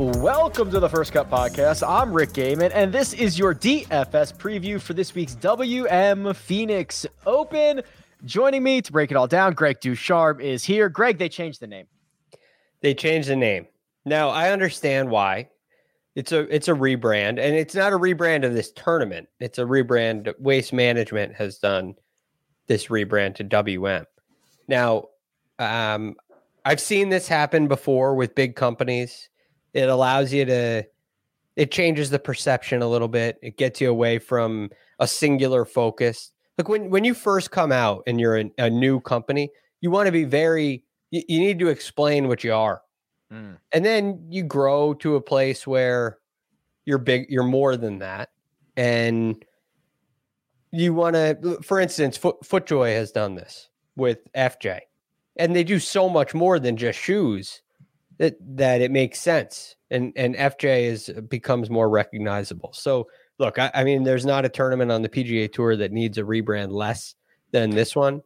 Welcome to the First Cut Podcast. I'm Rick Gehman, and this is your DFS preview for this week's WM Phoenix Open. Joining me to break it all down, Greg DuCharme is here. Greg, they changed the name. They changed the name. Now I understand why. It's a it's a rebrand, and it's not a rebrand of this tournament. It's a rebrand. Waste Management has done this rebrand to WM. Now, um, I've seen this happen before with big companies it allows you to it changes the perception a little bit. It gets you away from a singular focus. Look, when when you first come out and you're a, a new company, you want to be very you, you, need to explain what you are. Mm. And then you grow to a place where you're big, you're more than that. And you want to, for instance, Foot, FootJoy has done this with FJ, and they do so much more than just shoes that that it makes sense and and FJ is uh, becomes more recognizable. So look, I, I, mean, there's not a tournament on the PGA Tour that needs a rebrand less than this one.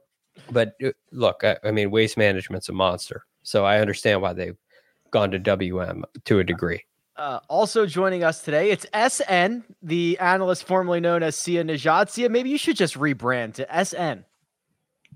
But uh, look, I, I mean, Waste Management's a monster, so I understand why they've gone to WM to a degree. Uh, also joining us today, it's SN, the analyst formerly known as Sia Nejad. Sia, maybe you should just rebrand to SN.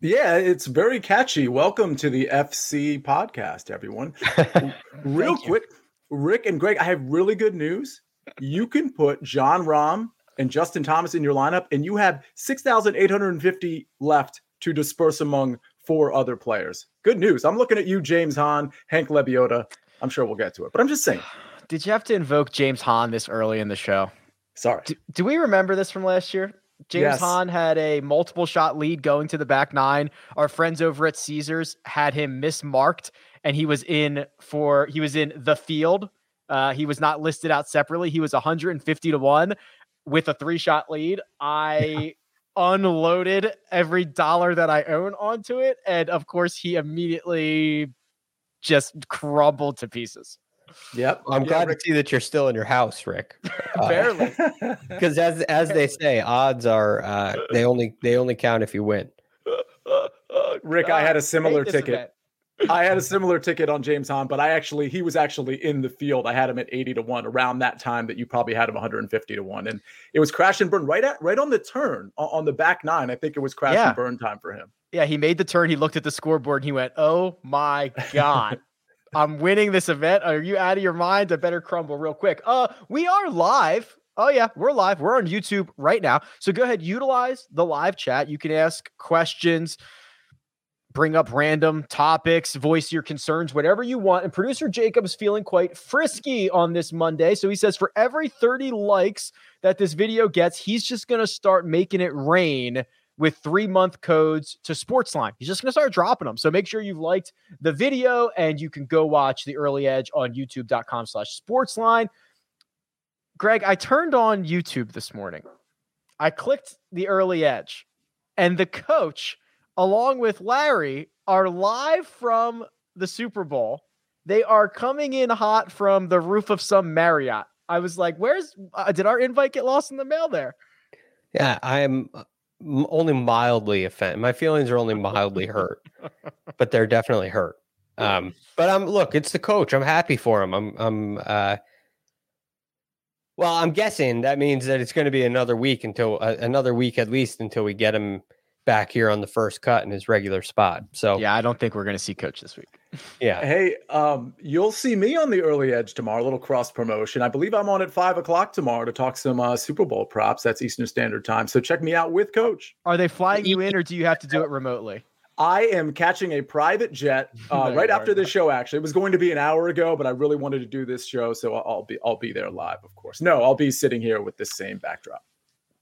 Yeah, it's very catchy. Welcome to the FC podcast, everyone. Real quick, Rick and Greg, I have really good news. You can put Jon Rahm and Justin Thomas in your lineup, and you have 6,850 left to disperse among four other players. Good news. I'm looking at you, James Hahn, Hank Lebioda. I'm sure we'll get to it, but I'm just saying. Did you have to invoke James Hahn this early in the show? Sorry. Do, do we remember this from last year? James yes. Hahn had a multiple shot lead going to the back nine. Our friends over at Caesars had him mismarked, and he was in for he was in the field. Uh, he was not listed out separately. He was 150 to one with a three shot lead. I unloaded every dollar that I own onto it, and of course, he immediately just crumbled to pieces. Yep. I'm yeah, glad Rick. to see that you're still in your house, Rick. Uh, Barely. Because as as they say, odds are uh, they only they only count if you win. Rick, I had a similar ticket. I had a similar ticket on James Hahn, but I actually he was actually in the field. I had him at 80 to 1 around that time that you probably had him 150 to 1. And it was crash and burn right at right on the turn on the back nine. I think it was crash yeah. and burn time for him. Yeah, he made the turn. He looked at the scoreboard and he went, "Oh my god." I'm winning this event. Are you out of your mind? I better crumble real quick. Uh, we are live. Oh yeah, we're live. We're on YouTube right now. So go ahead, utilize the live chat. You can ask questions, bring up random topics, voice your concerns, whatever you want. And producer Jacob's feeling quite frisky on this Monday. So he says for every 30 likes that this video gets, he's just going to start making it rain with three month codes to Sportsline. He's just going to start dropping them. So make sure you've liked the video and you can go watch the early edge on youtube.com slash sportsline. Greg, I turned on YouTube this morning. I clicked the early edge and the coach, along with Larry, are live from the Super Bowl. They are coming in hot from the roof of some Marriott. I was like, where's, uh, did our invite get lost in the mail there? Yeah, I'm only mildly offended. My feelings are only mildly hurt, but they're definitely hurt. Um, but I'm look, it's the coach. I'm happy for him. I'm I'm uh well, I'm guessing that means that it's going to be another week until uh, another week at least until we get him back here on the first cut in his regular spot. So Yeah, I don't think we're going to see Coach this week. yeah. Hey, um, you'll see me on the early edge tomorrow. A little cross promotion. I believe I'm on at five o'clock tomorrow to talk some uh, Super Bowl props. That's Eastern Standard Time. So check me out with Coach. Are they flying you in, or do you have to do it remotely? I am catching a private jet uh, right after are. this show. Actually, it was going to be an hour ago, but I really wanted to do this show, so I'll I'll be I'll be there live, of course. No, I'll be sitting here with this same backdrop.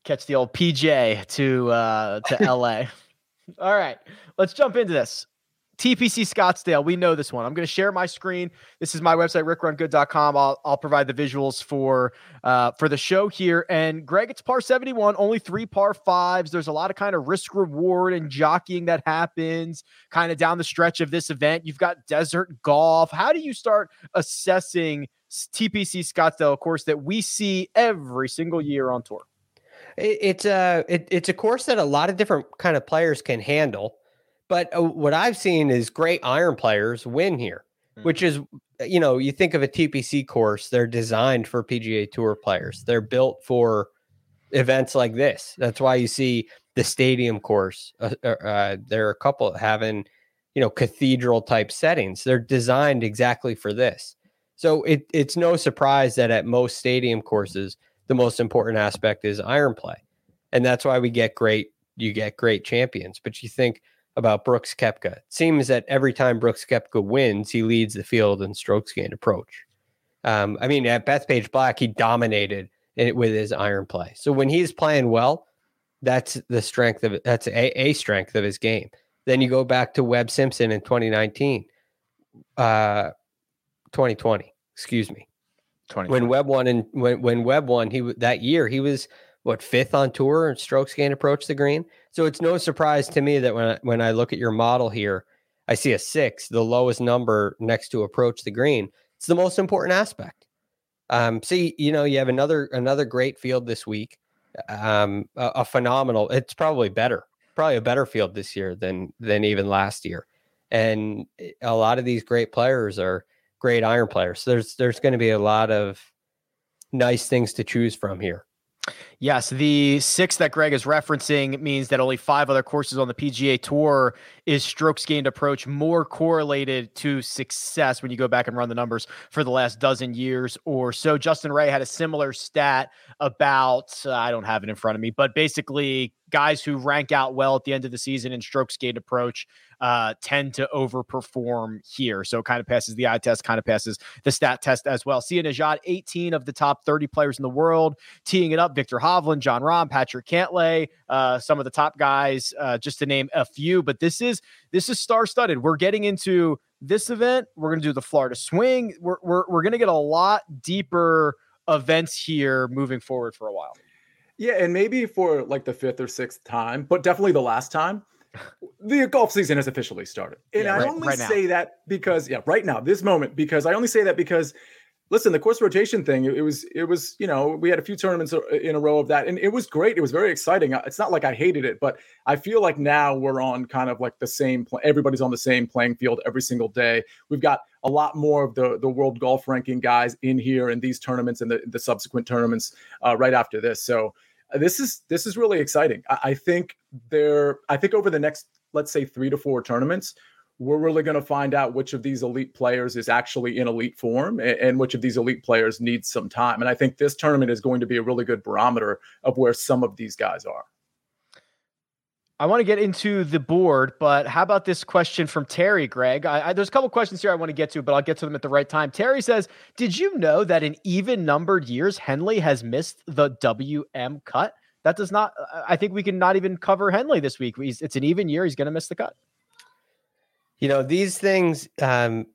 Catch the old PJ to uh, to LA. All right, let's jump into this. TPC Scottsdale, we know this one. I'm going to share my screen. This is my website, rickrungood.com. I'll, I'll provide the visuals for uh, for the show here. And Greg, it's par 71, only three par fives. There's a lot of kind of risk reward and jockeying that happens kind of down the stretch of this event. You've got desert golf. How do you start assessing TPC Scottsdale, a course that we see every single year on tour? It, it's a it, it's a course that a lot of different kind of players can handle, but uh, what I've seen is great iron players win here, which is you know you think of a TPC course, they're designed for PGA Tour players. They're built for events like this. That's why you see the stadium course. Uh, uh, uh, there are a couple having you know cathedral type settings. They're designed exactly for this. So it, it's no surprise that at most stadium courses the most important aspect is iron play. And that's why we get great, you get great champions. But you think about Brooks Koepka. It seems that every time Brooks Koepka wins, he leads the field in strokes gained approach. Um, I mean, at Bethpage Black, he dominated it with his iron play. So when he's playing well, that's the strength of. That's a, a strength of his game. Then you go back to Webb Simpson in 2019, uh, 2020, excuse me 20. When Webb won and when when Webb won, he that year he was what fifth on tour and strokes gained approach the green. So it's no surprise to me that when I, when I look at your model here, I see a six, the lowest number next to approach the green. It's the most important aspect. Um, see, you know, you have another another great field this week. Um, a, a phenomenal. It's probably better, probably a better field this year than than even last year. And eh, a lot of these great players are great iron players. So there's there's going to be a lot of nice things to choose from here. Yes, the six that Greg is referencing means that only five other courses on the PGA Tour is strokes gained approach more correlated to success when you go back and run the numbers for the last dozen years or so. Justin Ray had a similar stat about, uh, I don't have it in front of me, but basically guys who rank out well at the end of the season in strokes gained approach uh, tend to overperform here. So it kind of passes the eye test, kind of passes the stat test as well. Sia Nejad, 18 of the top 30 players in the world, teeing it up. Viktor Hovland, Jon Rahm, Patrick Cantlay, uh, some of the top guys, uh, just to name a few. But this is this is star studded. We're getting into this event. We're going to do the Florida Swing. We're we're, we're going to get a lot deeper events here moving forward for a while. Yeah, and maybe for like the fifth or sixth time, but definitely the last time, the golf season has officially started. And Yeah, I right- only right say that because, yeah, right now, this moment, because I only say that because, listen, the course rotation thing, it was, it was, you know, we had a few tournaments in a row of that, and it was great. It was very exciting. Uh, It's not like I hated it, but I feel like now we're on kind of like the same, everybody's on the same playing field every single day. We've got a lot more of the the world golf ranking guys in here in these tournaments and the, the subsequent tournaments uh, right after this. So uh, this is this is really exciting. I, I think there. I think over the next let's say three to four tournaments, we're really going to find out which of these elite players is actually in elite form and, and which of these elite players needs some time. And I think this tournament is going to be a really good barometer of where some of these guys are. I want to get into the board, but how about this question from Terry, Greg? I, I, there's a couple questions here I want to get to, but I'll get to them at the right time. Terry says, Did you know that in even numbered years, Henley has missed the WM cut? That does not, I think we can not even cover Henley this week. He's, it's an even year. He's going to miss the cut. You know, these things, um,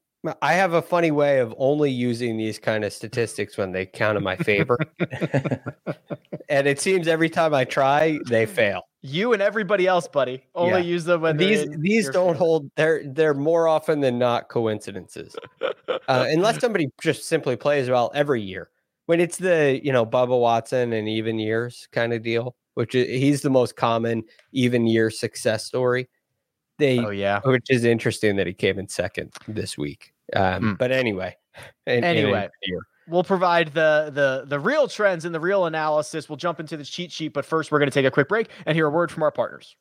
I have a funny way of only using these kind of statistics when they count in my favor. and it seems every time I try, they fail. You and everybody else, buddy, only Yeah. use them when these these don't favor. hold they're they're more often than not coincidences uh, unless somebody just simply plays well every year when it's the you know Bubba Watson and even years kind of deal which is, he's the most common even year success story they Oh, yeah. which is interesting that he came in second this week um, Hmm. but anyway in- in Anyway. year. We'll provide the the the real trends and the real analysis. We'll jump into the cheat sheet, but first we're going to take a quick break and hear a word from our partners.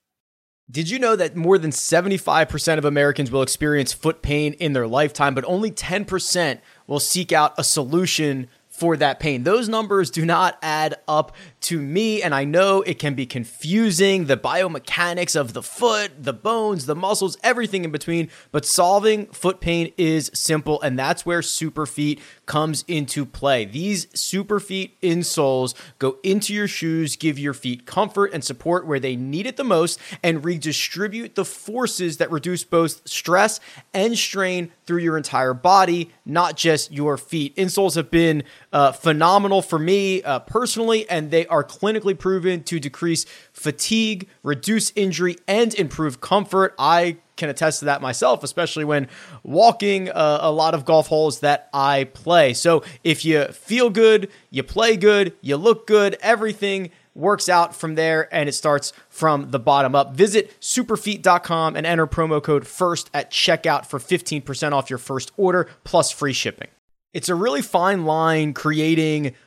Did you know that more than 75% of Americans will experience foot pain in their lifetime, but only 10% will seek out a solution for that pain. Those numbers do not add up to me, and I know it can be confusing the biomechanics of the foot, the bones, the muscles, everything in between. But solving foot pain is simple, and that's where Superfeet comes into play. These Superfeet insoles go into your shoes, give your feet comfort and support where they need it the most, and redistribute the forces that reduce both stress and strain through your entire body, not just your feet. Insoles have been uh, phenomenal for me uh, personally, and they are clinically proven to decrease fatigue, reduce injury, and improve comfort. I can attest to that myself, especially when walking uh, a lot of golf holes that I play. So if you feel good, you play good, you look good, everything works out from there and it starts from the bottom up. Visit superfeet.com and enter promo code FIRST at checkout for 15% off your first order plus free shipping. It's a really fine line creating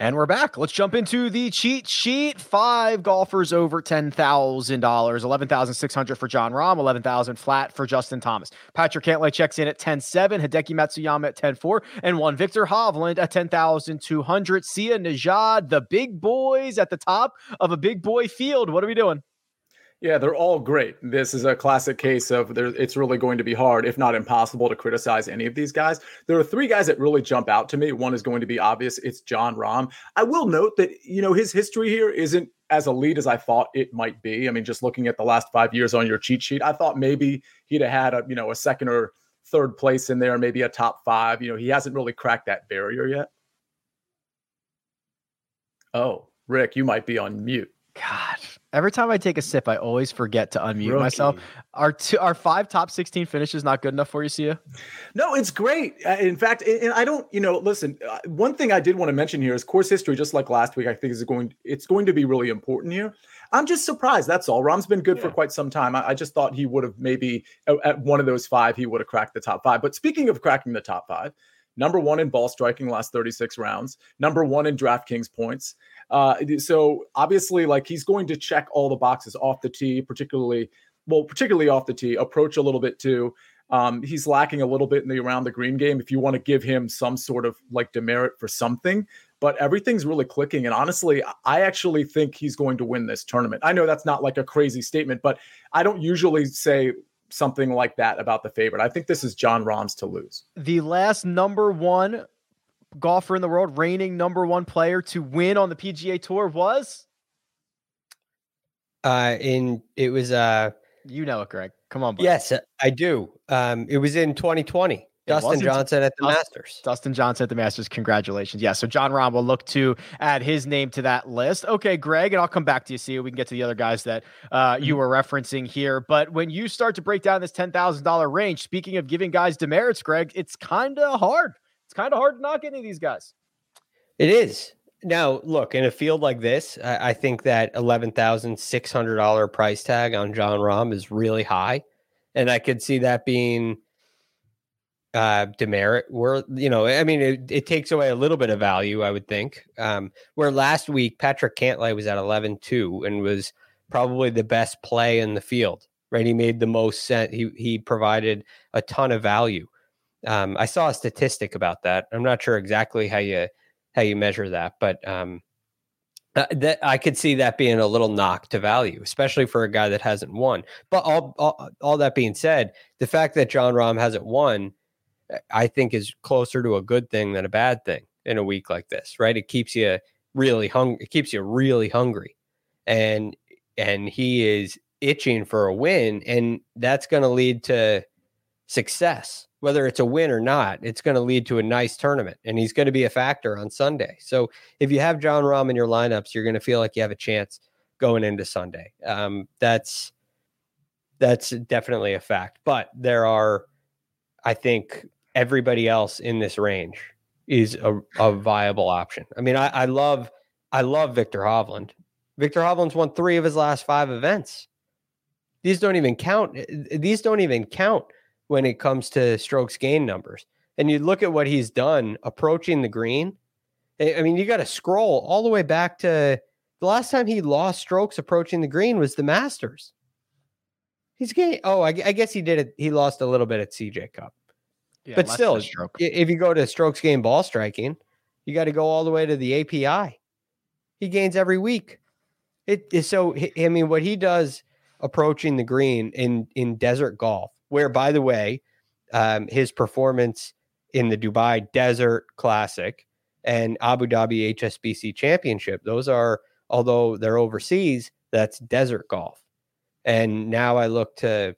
And we're back. Let's jump into the cheat sheet. Five golfers over ten thousand dollars. Eleven thousand six hundred for Jon Rahm. Eleven thousand flat for Justin Thomas. Patrick Cantlay checks in at ten seven. Hideki Matsuyama at ten four, and one Viktor Hovland at ten thousand two hundred. Sia Nejad, the big boys at the top of a big boy field. What are we doing? Yeah, they're all great. This is a classic case of there, it's really going to be hard, if not impossible, to criticize any of these guys. There are three guys that really jump out to me. One is going to be obvious. It's Jon Rahm. I will note that, you know, his history here isn't as elite as I thought it might be. I mean, just looking at the last five years on your cheat sheet, I thought maybe he'd have had a, you know, a second or third place in there, maybe a top five. You know, he hasn't really cracked that barrier yet. Oh, Rick, you might be on mute. God, every time I take a sip, I always forget to unmute Rookie. myself. Our two, our five top sixteen finishes not good enough for you, Sia? No, it's great. Uh, in fact, and I don't, you know, listen. Uh, one thing I did want to mention here is course history. Just like last week, I think is going. It's going to be really important here. I'm just surprised. That's all. Rahm's been good yeah. for quite some time. I, I just thought he would have maybe at one of those five, he would have cracked the top five. But speaking of cracking the top five, number one in ball striking last 36 rounds, number one in DraftKings points. Uh, so obviously, like he's going to check all the boxes off the tee, particularly well, particularly off the tee, approach a little bit too. Um, he's lacking a little bit in the around the green game. If you want to give him some sort of like demerit for something, but everything's really clicking. And honestly, I actually think he's going to win this tournament. I know that's not like a crazy statement, but I don't usually say something like that about the favorite. I think this is Jon Rahm's to lose. The last number one golfer in the world, reigning number one player to win on the PGA Tour was? Uh, in it was uh, you know it, Greg. Come on, buddy. Yes, I do. Um, it was in 2020. Dustin Johnson at the Dustin, Masters. Dustin Johnson at the Masters. Congratulations. Yeah. So Jon Rahm will look to add his name to that list. Okay, Greg, and I'll come back to you. See, we can get to the other guys that uh, you mm-hmm. were referencing here. But when you start to break down this ten thousand dollar range, speaking of giving guys demerits, Greg, it's kind of hard it's kind of hard to knock any of these guys. It is. Now, look, in a field like this, I, I think that $11,600 price tag on Jon Rahm is really high. And I could see that being uh, demerit. Where you know, I mean, it, it, takes away a little bit of value, I would think. Um, where last week Patrick Cantlay was at 11-2 and was probably the best play in the field. Right, he made the most sense. He he provided a ton of value. Um, I saw a statistic about that. I'm not sure exactly how you how you measure that, but um, uh, that I could see that being a little knock to value, especially for a guy that hasn't won. But all, all, all that being said, the fact that Jon Rahm hasn't won, I think, is closer to a good thing than a bad thing in a week like this, right? It keeps you really hungry. It keeps you really hungry, and and he is itching for a win, and that's going to lead to success whether it's a win or not, it's going to lead to a nice tournament and he's going to be a factor on Sunday. So if you have Jon Rahm in your lineups, you're going to feel like you have a chance going into Sunday. Um, that's that's definitely a fact. But there are, I think, everybody else in this range is a, a viable option. I mean, I, I love I love Viktor Hovland. Viktor Hovland's won three of his last five events. These don't even count. These don't even count when it comes to strokes gain numbers. And you look at what he's done approaching the green. I mean, you got to scroll all the way back to the last time he lost strokes approaching the green was the Masters. He's getting, oh, I, I guess he did it. He lost a little bit at CJ Cup. Yeah, but still, if you go to strokes gain ball striking, you got to go all the way to the API. He gains every week. It is so, I mean, what he does approaching the green in, in desert golf where, by the way, um, his performance in the Dubai Desert Classic and Abu Dhabi HSBC Championship, those are, although they're overseas, that's desert golf. And now I look to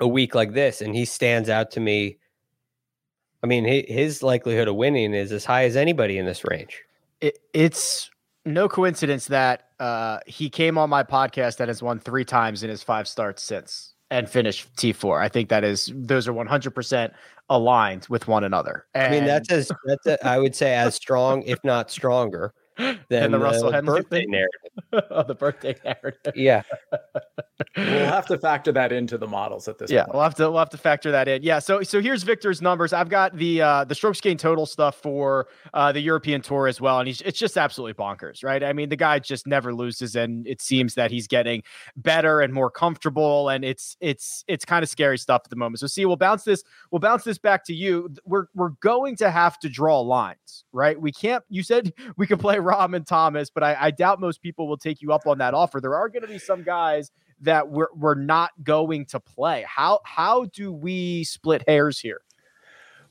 a week like this, and he stands out to me. I mean, his likelihood of winning is as high as anybody in this range. It, it's no coincidence that uh, he came on my podcast that has won three times in his five starts since and finish T4. I think that is those are 100% aligned with one another. And I mean that's as that's a, I would say as strong if not stronger than the Russell Henley birthday narrative. oh, the birthday narrative. Yeah. we'll have to factor that into the models at this yeah, point. we'll have to we'll have to factor that in. Yeah. So so here's Viktor's numbers. I've got the uh the strokes gain total stuff for uh the European tour as well. And he's it's just absolutely bonkers, right? I mean, the guy just never loses, and it seems that he's getting better and more comfortable. And it's it's it's kind of scary stuff at the moment. So Sia, we'll bounce this, we'll bounce this back to you. We're we're going to have to draw lines, right? We can't you said we could play Rahm and Thomas, but I, I doubt most people will take you up on that offer. There are going to be some guys that we're we're not going to play. How how do we split hairs here?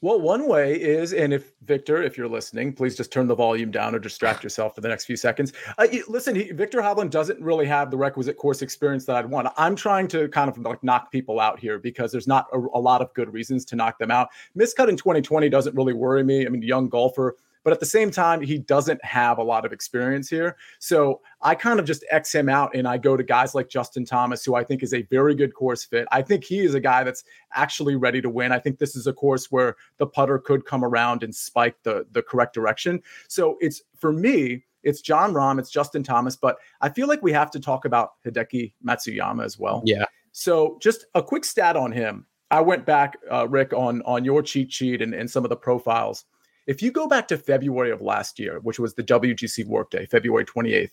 Well, one way is, and if Viktor, if you're listening, please just turn the volume down or distract yourself for the next few seconds. Uh, listen, he, Viktor Hovland doesn't really have the requisite course experience that I'd want. I'm trying to kind of like knock people out here because there's not a, a lot of good reasons to knock them out. Miscut in 2020 doesn't really worry me. I mean, young golfer but at the same time, he doesn't have a lot of experience here. So I kind of just X him out and I go to guys like Justin Thomas, who I think is a very good course fit. I think he is a guy that's actually ready to win. I think this is a course where the putter could come around and spike the, the correct direction. So it's for me, it's Jon Rahm, it's Justin Thomas, but I feel like we have to talk about Hideki Matsuyama as well. Yeah. So just a quick stat on him. I went back, uh, Rick, on on your cheat sheet and, and some of the profiles. If you go back to February of last year, which was the WGC Workday, February 28th,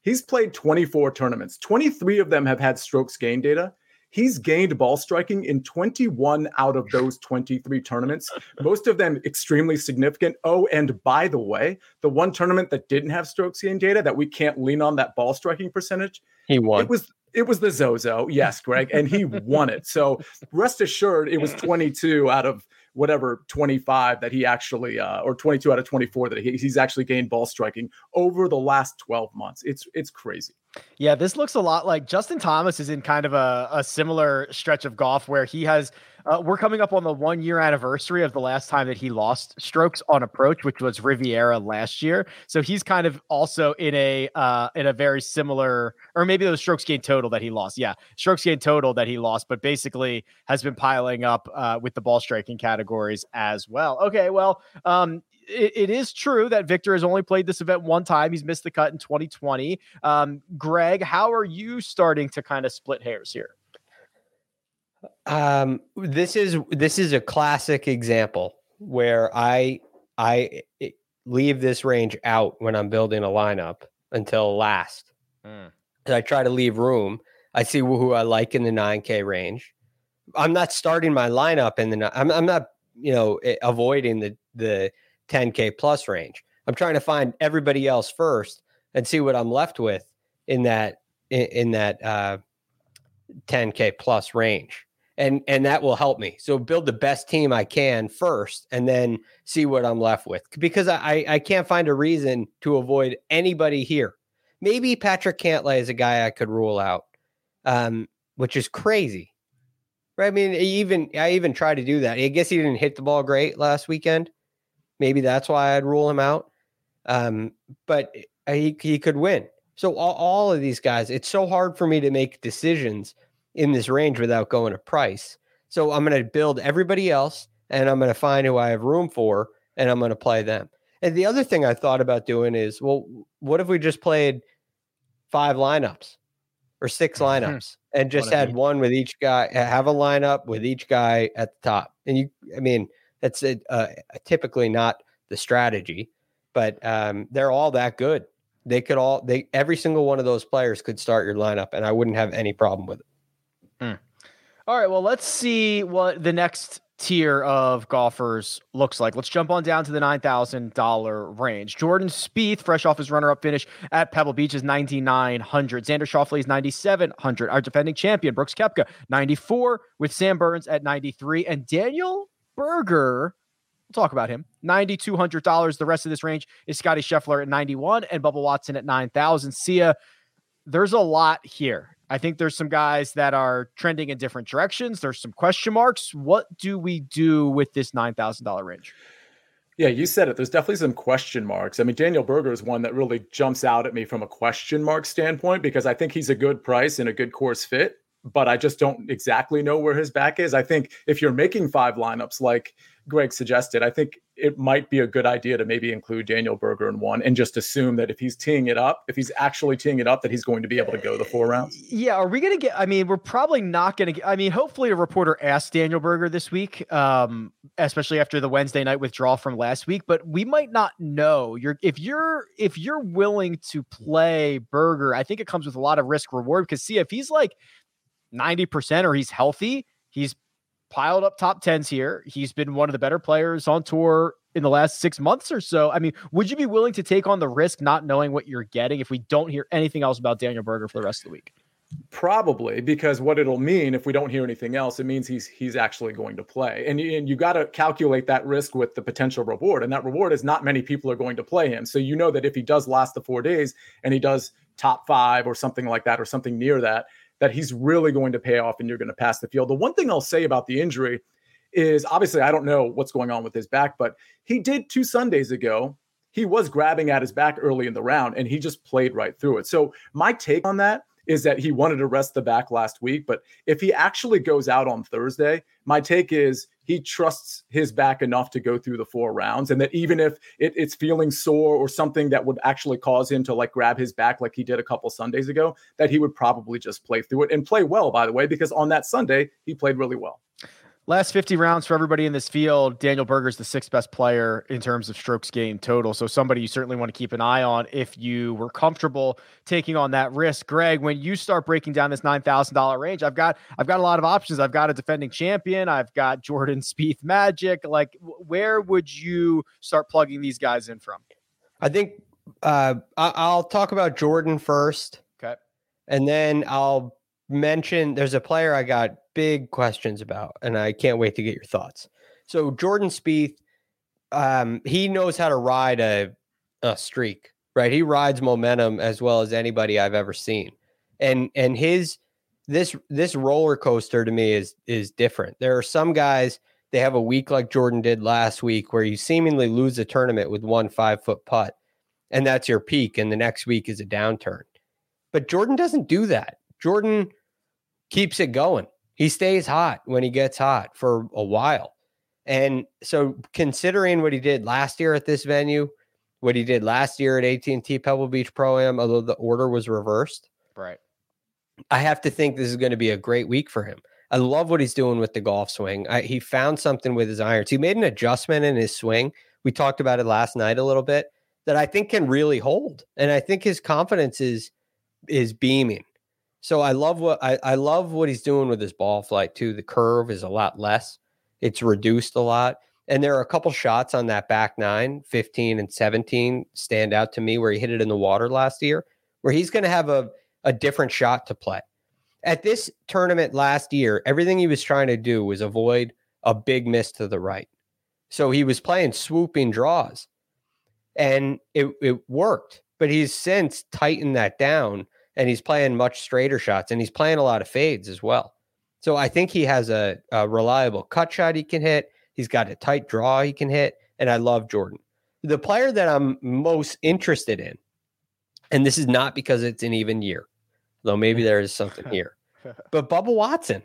he's played 24 tournaments. 23 of them have had strokes gain data. He's gained ball striking in 21 out of those 23 tournaments, most of them extremely significant. Oh, and by the way, the one tournament that didn't have strokes gain data that we can't lean on that ball striking percentage, he won. It was it was the Zozo, yes, Greg, and he won it. So rest assured, it was 22 out of whatever 25 that he actually uh, or 22 out of 24 that he, he's actually gained ball striking over the last 12 months. It's it's crazy. Yeah, this looks a lot like Justin Thomas is in kind of a, a similar stretch of golf where he has. Uh, we're coming up on the one year anniversary of the last time that he lost strokes on approach, which was Riviera last year. So he's kind of also in a uh, in a very similar, or maybe those strokes gain total that he lost. Yeah, strokes gain total that he lost, but basically has been piling up uh, with the ball striking categories as well. Okay, well, um, it, it is true that Viktor has only played this event one time. He's missed the cut in 2020. Um, Greg, how are you starting to kind of split hairs here? Um, this is this is a classic example where I I eh, leave this range out when I'm building a lineup until last. Mm. I try to leave room. I see who I like in the 9K range. I'm not starting my lineup in the. I'm I'm not you know eh, avoiding the the 10K plus range. I'm trying to find everybody else first and see what I'm left with in that in, in that uh, 10K plus range. And and that will help me. So build the best team I can first, and then see what I'm left with. Because I I- can't find a reason to avoid anybody here. Maybe Patrick Cantlay is a guy I could rule out, um, which is crazy. Right? I mean, even I even tried to do that. I guess he didn't hit the ball great last weekend. Maybe that's why I'd rule him out. Um, but he he could win. So all, all of these guys, it's so hard for me to make decisions in this range without going to price. So I'm going to build everybody else, and I'm going to find who I have room for, and I'm going to play them. And the other thing I thought about doing is, well, what if we just played five lineups or six lineups and just had one with each guy, have a lineup with each guy at the top? And you, I mean, that's it, uh, typically not the strategy, but um, they're all that good. They could all, they every single one of those players could start your lineup, and I wouldn't have any problem with it. All right, well, let's see what the next tier of golfers looks like. Let's jump on down to the $9,000 range. Jordan Spieth, fresh off his runner-up finish at Pebble Beach, is 9,900. Xander Schauffele is 9,700. Our defending champion, Brooks Koepka, 94, with Sam Burns at 93. And Daniel Berger, we'll talk about him, $9,200. The rest of this range is Scotty Scheffler at 91 and Bubba Watson at 9,000. Sia, there's a lot here. I think there's some guys that are trending in different directions. There's some question marks. What do we do with this $9,000 range? Yeah, you said it. There's definitely some question marks. I mean, Daniel Berger is one that really jumps out at me from a question mark standpoint because I think he's a good price and a good course fit, but I just don't exactly know where his back is. I think if you're making five lineups like Greg suggested, I think it might be a good idea to maybe include Daniel Berger in one and just assume that if he's teeing it up, if he's actually teeing it up, that he's going to be able to go the four rounds. Yeah, are we going to get? I mean, we're probably not going to get. I mean, hopefully, a reporter asked Daniel Berger this week, um, especially after the Wednesday night withdrawal from last week. But we might not know. You're if you're if you're willing to play Berger, I think it comes with a lot of risk reward because see if he's like ninety percent or he's healthy, he's piled up top tens here. He's been one of the better players on tour in the last six months or so. I mean, would you be willing to take on the risk not knowing what you're getting if we don't hear anything else about Daniel Berger for the rest of the week? Probably because what it'll mean if we don't hear anything else, it means he's he's actually going to play, and and you got to calculate that risk with the potential reward, and that reward is not many people are going to play him. So you know that if he does last the four days and he does top five or something like that or something near that, that he's really going to pay off, and you're going to pass the field. The one thing I'll say about the injury is obviously I don't know what's going on with his back, but he did two Sundays ago. He was grabbing at his back early in the round, and he just played right through it. So my take on that is that he wanted to rest the back last week. But if he actually goes out on Thursday, my take is he trusts his back enough to go through the four rounds. And that even if it, it's feeling sore or something that would actually cause him to like grab his back like he did a couple Sundays ago, that he would probably just play through it and play well, by the way, because on that Sunday, he played really well. Last 50 rounds for everybody in this field. Daniel Berger is the sixth best player in terms of strokes gained total. So somebody you certainly want to keep an eye on if you were comfortable taking on that risk. Greg, when you start breaking down this nine thousand dollar range, I've got I've got a lot of options. I've got a defending champion. I've got Jordan Spieth Magic. Like, where would you start plugging these guys in from? I think uh, I- I'll talk about Jordan first. Okay. And then I'll mention there's a player I got big questions about, and I can't wait to get your thoughts. So Jordan Spieth, um, he knows how to ride a, a streak, right? He rides momentum as well as anybody I've ever seen, and and his this this roller coaster to me is is different. There are some guys they have a week like Jordan did last week where you seemingly lose a tournament with one five foot putt, and that's your peak, and the next week is a downturn. But Jordan doesn't do that. Jordan keeps it going. He stays hot when he gets hot for a while. And so considering what he did last year at this venue, what he did last year at AT&T Pebble Beach Pro Am, although the order was reversed, Right. I have to think this is going to be a great week for him. I love what he's doing with the golf swing. I, he found something with his irons. He made an adjustment in his swing. We talked about it last night a little bit that I think can really hold, and I think his confidence is is beaming. So I love what I, I love what he's doing with his ball flight too. The curve is a lot less. It's reduced a lot. And there are a couple shots on that back nine, 15 and 17 stand out to me where he hit it in the water last year, where he's going to have a, a different shot to play. At this tournament last year, everything he was trying to do was avoid a big miss to the right. So he was playing swooping draws and it, it worked. But he's since tightened that down and he's playing much straighter shots and he's playing a lot of fades as well. So I think he has a, a reliable cut shot he can hit. He's got a tight draw he can hit. And I love Jordan. The player that I'm most interested in, and this is not because it's an even year, though maybe there is something here, but Bubba Watson.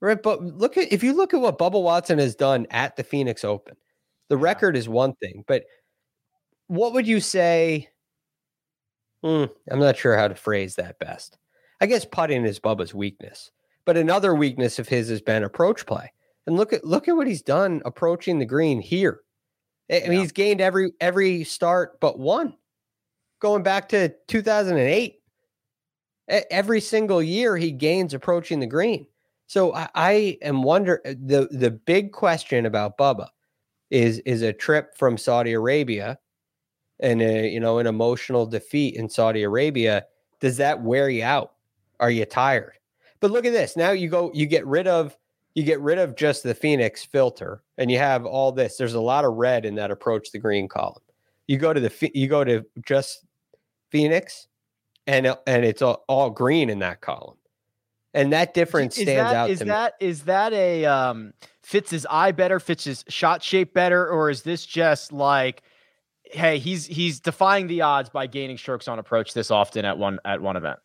Right. But look at if you look at what Bubba Watson has done at the Phoenix Open, the record is one thing, but what would you say? Hmm, I'm not sure how to phrase that best. I guess putting is Bubba's weakness, but another weakness of his has been approach play. And look at look at what he's done approaching the green here. I mean, yeah. he's gained every every start but one, going back to 2008. Every single year he gains approaching the green. So I, I am wonder uh, the the big question about Bubba is is a trip from Saudi Arabia and a, you know an emotional defeat in Saudi Arabia. Does that wear you out? Are you tired? But look at this. Now you go you get rid of you get rid of just the Phoenix filter and you have all this. There's a lot of red in that approach the green column. You go to the you go to just Phoenix and and it's all, all green in that column. And that difference is stands that, out is to that, me. Is that a um fits his eye better, fits his shot shape better, or is this just like hey, he's he's defying the odds by gaining strokes on approach this often at one at one event?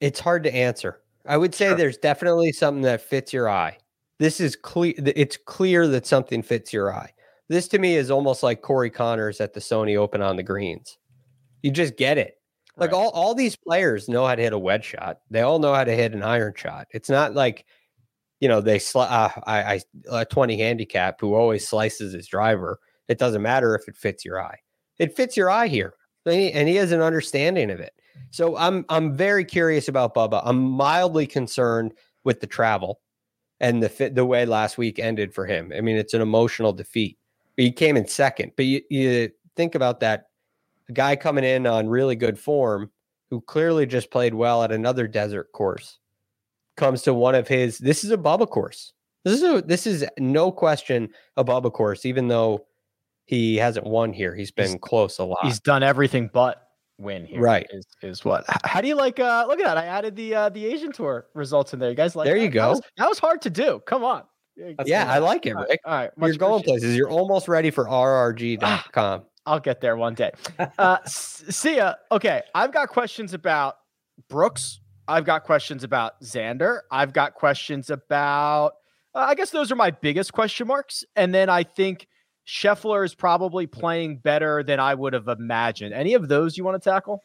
It's hard to answer. I would say Sure. there's definitely something that fits your eye. This is clear. It's clear that something fits your eye. This to me is almost like Corey Conners at the Sony Open on the greens. You just get it. Like Right. all, all these players know how to hit a wedge shot. They all know how to hit an iron shot. It's not like, you know, they sli- uh, I, I a 20 handicap who always slices his driver. It doesn't matter if it fits your eye. It fits your eye here, and he, has an understanding of it. So I'm I'm very curious about Bubba. I'm mildly concerned with the travel and the fit the way last week ended for him. I mean, it's an emotional defeat. He came in second, but you, you think about that a guy coming in on really good form who clearly just played well at another desert course comes to one of his this is a Bubba course. This is a this is no question a Bubba course, even though he hasn't won here. He's been He's- close a lot. He's done everything but win here. Right. Is is what? How do you like? uh Look at that! I added the uh the Asian tour results in there. You guys like? There that? you That go. was, that was hard to do. Come on. That's yeah, nice. I like it, All right, Rick. all right, You're going places. You're almost ready for rrg.com. I'll get there one day. Uh, S- Sia, okay. I've got questions about Brooks. I've got questions about Xander. I've got questions about. Uh, I guess those are my biggest question marks. And then I think Scheffler is probably playing better than I would have imagined. Any of those you want to tackle?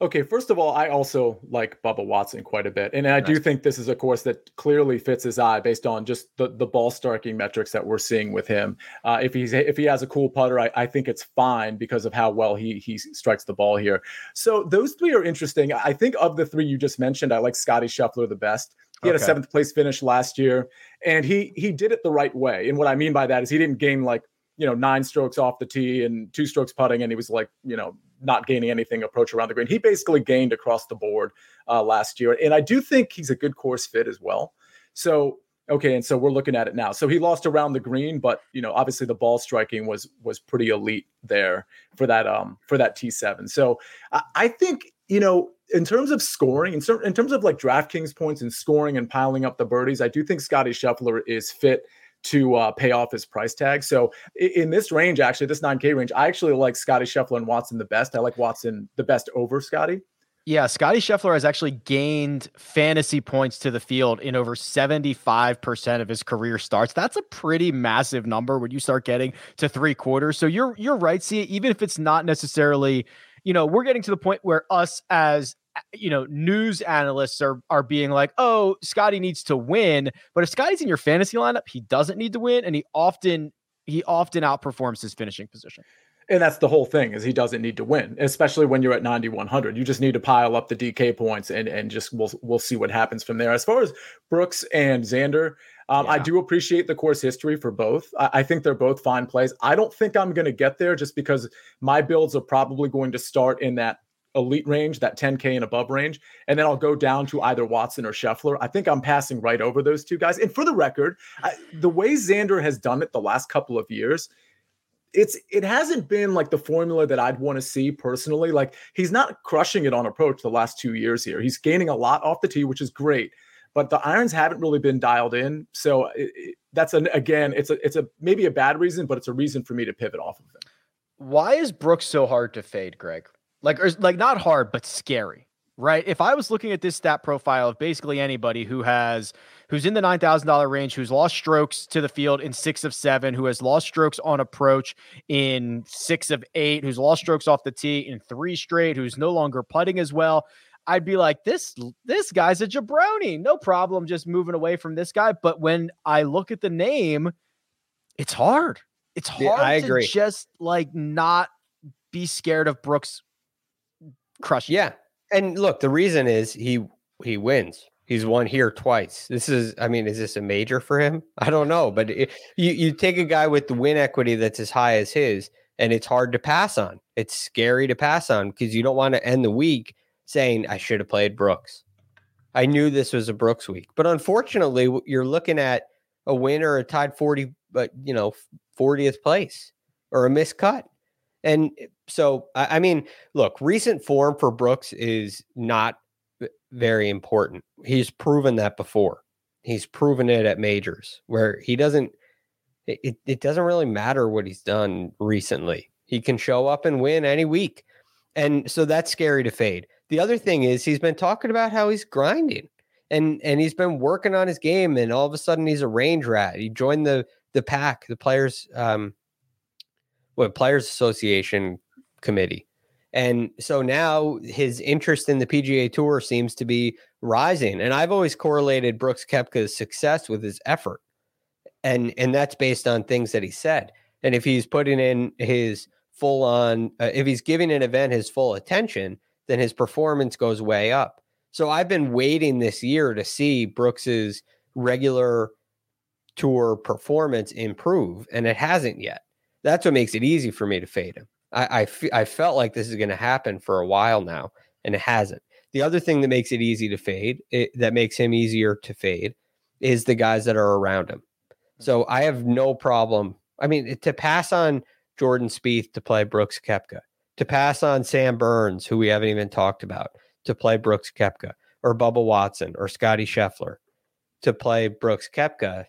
Okay, first of all, I also like Bubba Watson quite a bit. And I do think this is a course that clearly fits his eye based on just the, the ball striking metrics that we're seeing with him. Uh, if he's if he has a cool putter, I, I think it's fine because of how well he he strikes the ball here. So those three are interesting. I think of the three you just mentioned, I like Scotty Scheffler the best. He had a seventh place finish last year, and he he did it the right way. And what I mean by that is he didn't gain like you know nine strokes off the tee and two strokes putting, and he was like you know not gaining anything approach around the green. He basically gained across the board uh, last year, and I do think he's a good course fit as well. So okay, and so we're looking at it now. So he lost around the green, but you know obviously the ball striking was was pretty elite there for that um for that T seven. So I, I think you know in terms of scoring, in, in terms of like DraftKings points and scoring and piling up the birdies, I do think Scotty Scheffler is fit to uh, pay off his price tag. So in this range, actually, this 9K range, I actually like Scotty Scheffler and Watson the best. I like Watson the best over Scotty. Yeah, Scotty Scheffler has actually gained fantasy points to the field in over 75% of his career starts. That's a pretty massive number when you start getting to three quarters. So you're you're right, see even if it's not necessarily, you know, we're getting to the point where us as you know, news analysts are are being like, "Oh, Scotty needs to win," but if Scotty's in your fantasy lineup, he doesn't need to win, and he often he often outperforms his finishing position. And that's the whole thing is he doesn't need to win, especially when you're at 9100. You just need to pile up the DK points and and just we'll we'll see what happens from there. As far as Brooks and Xander, um, yeah. I do appreciate the course history for both. I, I think they're both fine plays. I don't think I'm going to get there just because my builds are probably going to start in that elite range, that 10K and above range. And then I'll go down to either Watson or Scheffler. I think I'm passing right over those two guys. And for the record, I, the way Xander has done it the last couple of years, it's it hasn't been like the formula that I'd want to see personally. Like he's not crushing it on approach the last two years here. He's gaining a lot off the tee, which is great but the irons haven't really been dialed in. So it, it, that's an again, it's a it's a maybe a bad reason, but it's a reason for me to pivot off of them. Why is Brooks so hard to fade, Greg? Like, or like not hard, but scary, right? If I was looking at this stat profile of basically anybody who has who's in the nine thousand dollar range, who's lost strokes to the field in six of seven, who has lost strokes on approach in six of eight, who's lost strokes off the tee in three straight, who's no longer putting as well. I'd be like, this this guy's a jabroni. No problem just moving away from this guy. But when I look at the name, it's hard. It's hard yeah, I agree. just like not be scared of Brooks crushing. Yeah. And look, the reason is he he wins. He's won here twice. This is, I mean, is this a major for him? I don't know, but it, you you take a guy with the win equity that's as high as his, and it's hard to pass on. It's scary to pass on because you don't want to end the week saying I should have played Brooks. I knew this was a Brooks week, but unfortunately, you're looking at a win or a tied 40, but you know, 40th place or a miscut. And so, I mean, look, recent form for Brooks is not very important. He's proven that before. He's proven it at majors where he doesn't, it, it doesn't really matter what he's done recently. He can show up and win any week. And so that's scary to fade. The other thing is he's been talking about how he's grinding and and he's been working on his game and all of a sudden he's a range rat. He joined the the pack, the players um what players association committee. And so now his interest in the PGA Tour seems to be rising. And I've always correlated Brooks Koepka's success with his effort. And and that's based on things that he said. And if he's putting in his full on uh, if he's giving an event his full attention, then his performance goes way up. So I've been waiting this year to see Brooks's regular tour performance improve, and it hasn't yet. That's what makes it easy for me to fade him. I, I, f- I felt like this is going to happen for a while now, and it hasn't. The other thing that makes it easy to fade, it, that makes him easier to fade, is the guys that are around him. So mm-hmm. I have no problem. I mean, to pass on Jordan Spieth to play Brooks Koepka, to pass on Sam Burns, who we haven't even talked about, to play Brooks Koepka, or Bubba Watson, or Scotty Scheffler to play Brooks Koepka.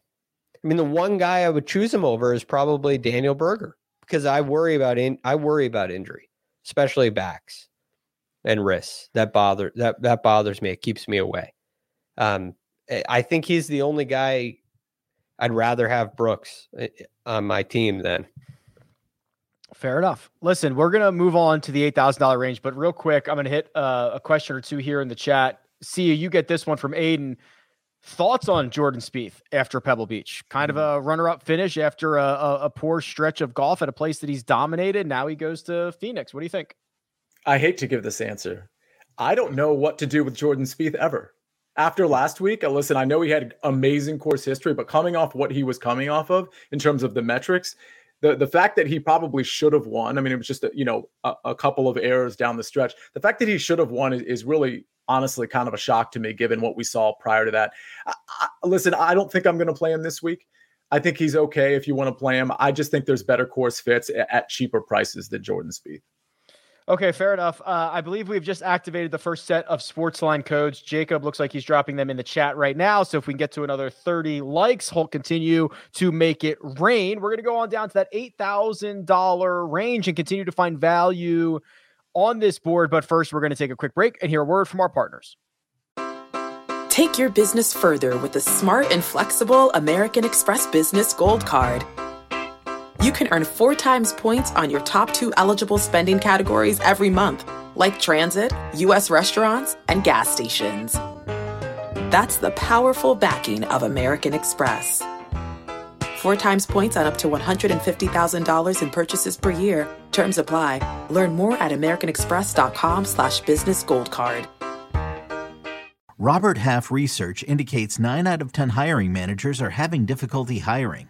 I mean, the one guy I would choose him over is probably Daniel Berger because I worry about in, I worry about injury, especially backs and wrists. That bother that that bothers me. It keeps me away. Um, I think he's the only guy I'd rather have Brooks eh, eh, on my team than Fair enough. Listen, we're gonna move on to the eight thousand dollar range, but real quick, I'm gonna hit uh, a question or two here in the chat. See you get this one from Aiden. Thoughts on Jordan Spieth after Pebble Beach? Kind of mm. a runner-up finish after a, a, a poor stretch of golf at a place that he's dominated. Now he goes to Phoenix. What do you think? I hate to give this answer. I don't know what to do with Jordan Spieth ever. After last week, listen, I know he had amazing course history, but coming off what he was coming off of in terms of the metrics, the the fact that he probably should have won. I mean, it was just a, you know a, a, couple of errors down the stretch. The fact that he should have won is, is, really honestly kind of a shock to me, given what we saw prior to that. I, I, listen, I don't think I'm going to play him this week. I think he's okay if you want to play him. I just think there's better course fits at, at cheaper prices than Jordan Spieth. Okay, fair enough. Uh, I believe we've just activated the first set of Sportsline codes. Jacob looks like he's dropping them in the chat right now. So if we can get to another 30 likes, he'll continue to make it rain. We're going to go on down to that $8,000 range and continue to find value on this board. But first, we're going to take a quick break and hear a word from our partners. Take your business further with the smart and flexible American Express Business Gold Card you can earn four times points on your top two eligible spending categories every month. like transit, U.S. restaurants, and gas stations. That's the powerful backing of American Express. Four times points on up to $150,000 in purchases per year. Terms apply. Learn more at americanexpress.com slash business gold card. Robert Half research indicates 9 out of 10 hiring managers are having difficulty hiring.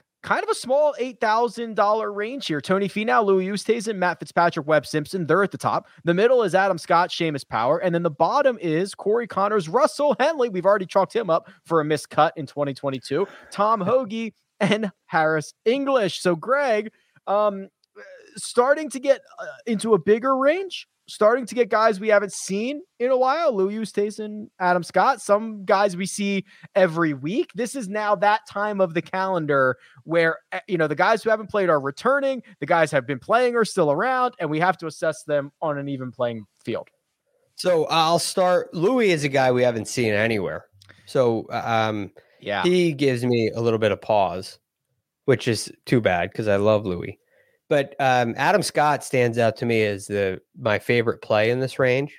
Kind of a small $8,000 range here. Tony Finau, Louis Oosthuizen, Matt Fitzpatrick, Webb Simpson. They're at the top. The middle is Adam Scott, Seamus Power. And then the bottom is Corey Conners, Russell Henley. We've already chalked him up for a missed cut in 2022. Tom Hoge and Harris English. So, Greg, um, starting to get uh, into a bigger range starting to get guys we haven't seen in a while. Louis Oosthuizen, Adam Scott, some guys we see every week. This is now that time of the calendar where eh, you know the guys who haven't played are returning, the guys have been playing are still around, and we have to assess them on an even playing field. So I'll start. Louis is a guy we haven't seen anywhere. So um, yeah, he gives me a little bit of pause, which is too bad because I love Louis. But um, Adam Scott stands out to me as the my favorite play in this range.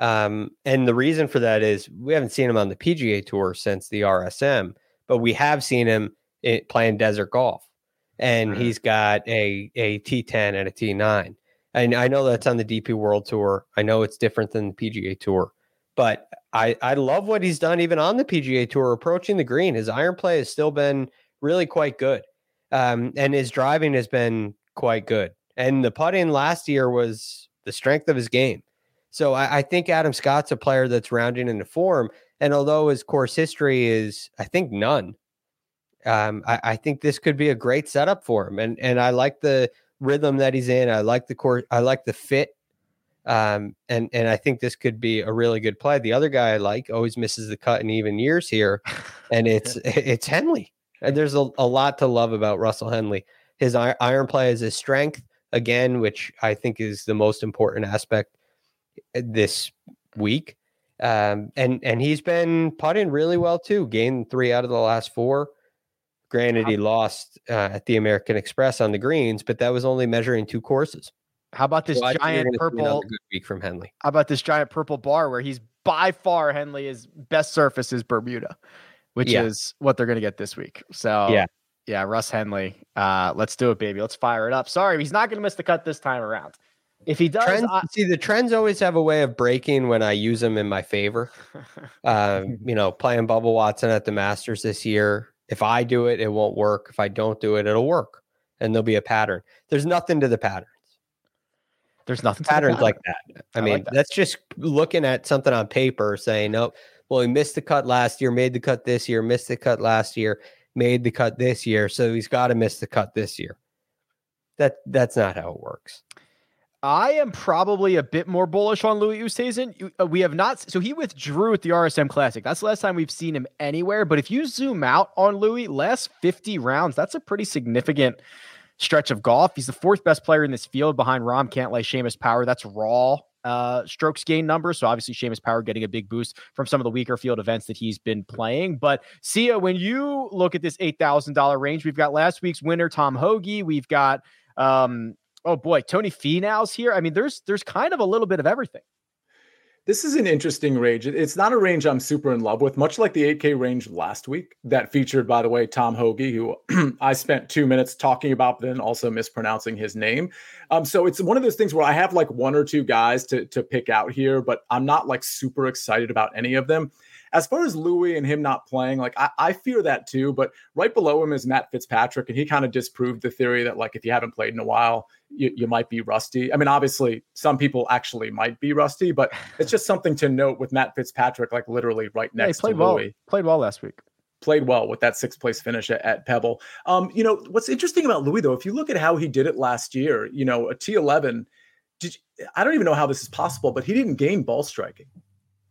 Um, and the reason for that is we haven't seen him on the PGA Tour since the RSM, but we have seen him in, playing desert golf, and mm-hmm. he's got a a T10 and a T9. And I know that's on the DP World Tour. I know it's different than the PGA Tour, but I I love what he's done even on the PGA Tour approaching the green. His iron play has still been really quite good, um, and his driving has been quite good. And the putting last year was the strength of his game. So I, I, think Adam Scott's a player that's rounding into form. And although his course history is, I think, none, um, I, I, think this could be a great setup for him. And and I like the rhythm that he's in. I like the course. I like the fit. Um, and and I think this could be a really good play. The other guy I like always misses the cut in even years here, and it's it's Henley. And there's a, a lot to love about Russell Henley. His iron play is his strength again, which I think is the most important aspect eh, this week. Um, and and he's been putting really well too. Gained three out of the last four. Granted, he lost uh, at the American Express on the greens, but that was only measuring two courses. How about this so giant purple good week from Henley? How about this giant purple bar where he's by far Henley is best surface is Bermuda, which yeah. is what they're going to get this week. So yeah, yeah, Russ Henley. Uh, let's do it, baby. Let's fire it up. Sorry, he's not going to miss the cut this time around. If he does, trends, I, see the trends always have a way of breaking when I use them in my favor. uh, you know, playing Bubba Watson at the Masters this year. If I do it, it won't work. If I don't do it, it'll work, and there'll be a pattern. There's nothing to the patterns. There's nothing patterns pattern. like that. I, I mean, like that. that's just looking at something on paper, saying, "Nope, well, he missed the cut last year, made the cut this year, missed the cut last year." Made the cut this year, so he's got to miss the cut this year. That that's not how it works. I am probably a bit more bullish on Louis Oosthuizen. Uh, we have not, so he withdrew at the RSM Classic. That's the last time we've seen him anywhere. But if you zoom out on Louis, last 50 rounds, that's a pretty significant stretch of golf. He's the fourth best player in this field behind Rahm Cantlay, Seamus Power. That's raw uh, strokes gain numbers. So obviously Seamus Power getting a big boost from some of the weaker field events that he's been playing. But Sia, when you look at this eight thousand dollar range, we've got last week's winner Tom Hoge. We've got um, oh boy, Tony Finau's here. I mean, there's there's kind of a little bit of everything. This is an interesting range. It's not a range I'm super in love with, much like the 8K range last week that featured, by the way, Tom Hoge, who I spent two minutes talking about, then also mispronouncing his name. Um, so it's one of those things where I have like one or two guys to to pick out here, but I'm not like super excited about any of them. As far as Louis and him not playing, like I, I fear that too. But right below him is Matt Fitzpatrick, and he kind of disproved the theory that like if you haven't played in a while, you, you might be rusty. I mean, obviously, some people actually might be rusty, but it's just something to note with Matt Fitzpatrick, like literally right next yeah, played to well. Louis. Played well last week played well with that sixth place finish at, at, Pebble. Um, you know, what's interesting about Louis though, if you look at how he did it last year, you know, a T11, did I don't even know how this is possible, but he didn't gain ball striking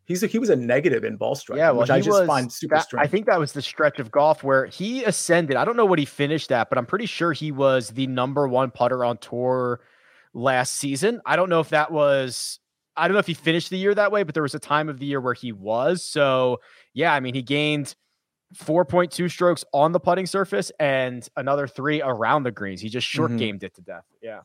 He's a, he was a negative in ball striking, Yeah, well, which I just was- find super that- strange. I think that was the stretch of golf where he ascended. I don't know what he finished at, but I'm pretty sure he was the number one putter on tour last season. I don't know if that was. I don't know if he finished the year that way, but there was a time of the year where he was. So yeah, I mean, he gained 4.2 strokes on the putting surface and another three around the greens. He just short Mhm. gamed it to death. Yeah.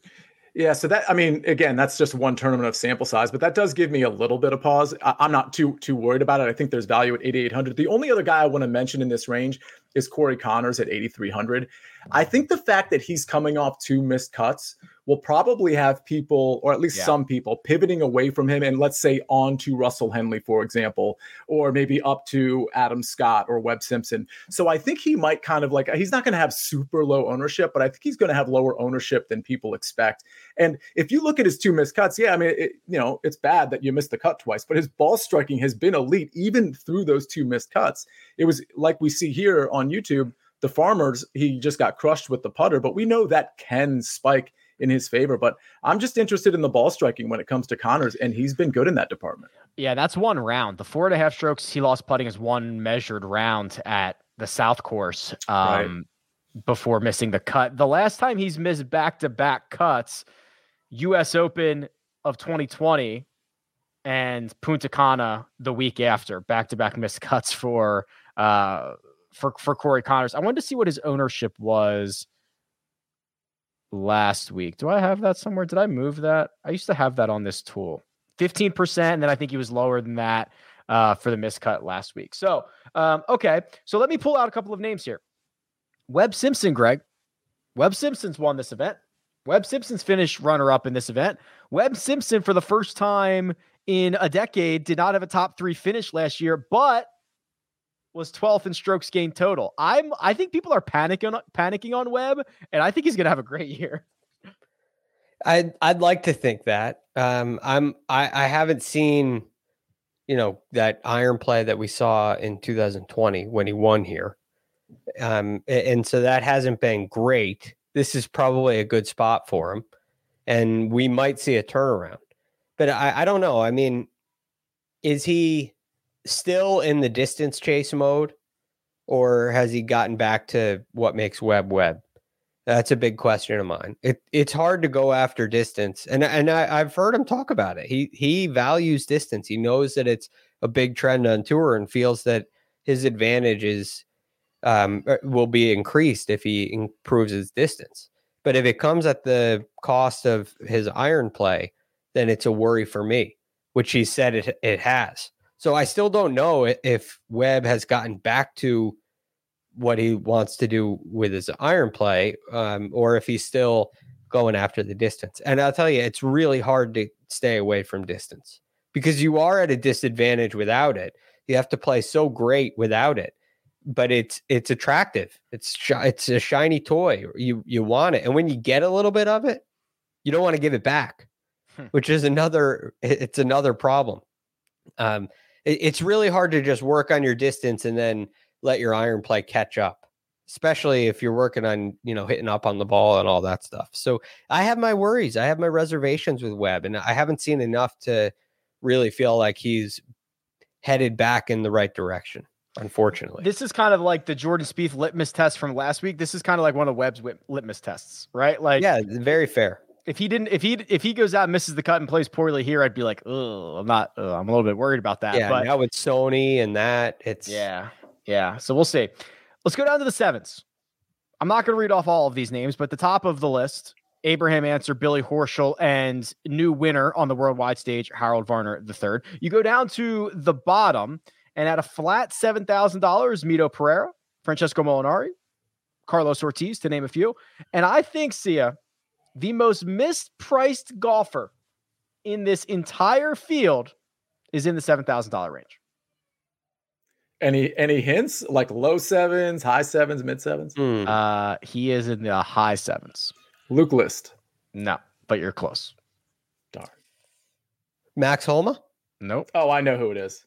Yeah, so that I mean, again, that's just one tournament of sample size, but that does give me a little bit of pause. I, I'm not too too worried about it. I think there's value at 8,800. The only other guy I want to mention in this range is Corey Conners at 8,300. I think the fact that he's coming off two missed cuts will probably have people, or at least Yeah. some people, pivoting away from him and let's say on to Russell Henley, for example, or maybe up to Adam Scott or Webb Simpson. So I think he might kind of like he's not going to have super low ownership, but I think he's going to have lower ownership than people expect. And if you look at his two missed cuts, yeah, I mean, it, you know, it's bad that you missed the cut twice, but his ball striking has been elite even through those two missed cuts. It was like we see here on YouTube, the farmers, he just got crushed with the putter, but we know that can spike in his favor. But I'm just interested in the ball striking when it comes to Conners, and he's been good in that department. Yeah, that's one round. The four and a half strokes he lost putting is one measured round at the South Course Right. um, before missing the cut. The last time he's missed back to back cuts, U.S. Open of 2020 and Punta Cana the week after, back to back missed cuts for uh, for for Corey Conners. I wanted to see what his ownership was last week. Do I have that somewhere? Did I move that? I used to have that on this tool. 15%. And then I think he was lower than that uh, for the miscut last week. So, um, okay. So let me pull out a couple of names here. Webb Simpson, Greg. Webb Simpson's won this event. Webb Simpson's finished runner up in this event. Webb Simpson, for the first time in a decade, did not have a top three finish last year, but was 12th in strokes gained total. I'm I think people are panicking panicking on Webb, and I think he's gonna have a great year. I'd I'd like to think that. Um, I'm I, I haven't seen, you know, that iron play that we saw in 2020 when he won here. Um, and so that hasn't been great. This is probably a good spot for him, and we might see a turnaround. But I, I don't know. I mean, is he still in the distance chase mode, or has he gotten back to what makes Webb Webb? That's a big question of mine. It it's hard to go after distance, and and I, I've heard him talk about it. He he values distance. He knows that it's a big trend on tour, and feels that his advantage is um, uh, will be increased if he improves his distance. But if it comes at the cost of his iron play, then it's a worry for me, which he said it it has. So I still don't know if Webb has gotten back to what he wants to do with his iron play, um, or if he's still going after the distance. And I'll tell you, it's really hard to stay away from distance because you are at a disadvantage without it. You have to play so great without it, but it's it's attractive. It's it's a shiny toy. You you want it, and when you get a little bit of it, you don't want to give it back, Hmm. which is another it's another problem. Um, it- it's really hard to just work on your distance and then let your iron play catch up, especially if you're working on, you know, hitting up on the ball and all that stuff. So I have my worries. I have my reservations with Webb, and I haven't seen enough to really feel like he's headed back in the right direction, unfortunately. This is kind of like the Jordan Spieth litmus test from last week. This is kind of like one of Webb's litmus tests, right? Like, yeah, very fair. if he didn't, if he if he goes out and misses the cut and plays poorly here, I'd be like, oh, I'm not, uh, I'm a little bit worried about that. Yeah, but now with Sony and that, it's yeah, yeah. So we'll see. Let's go down to the sevens. I'm not going to read off all of these names, but the top of the list: Abraham Ancer, Billy Horschel, and new winner on the worldwide stage, Harold Varner III. You go down to the bottom, and at a flat seven thousand dollars, Mito Pereira, Francesco Molinari, Carlos Ortiz, to name a few. And I think Sia, the most mispriced golfer in this entire field, is in the seven thousand dollar range. Any any hints like low sevens, high sevens, mid sevens? Hmm. Uh, he is in the high sevens. Luke List. No, but you're close. Darn. Max Homa. Nope. Oh, I know who it is.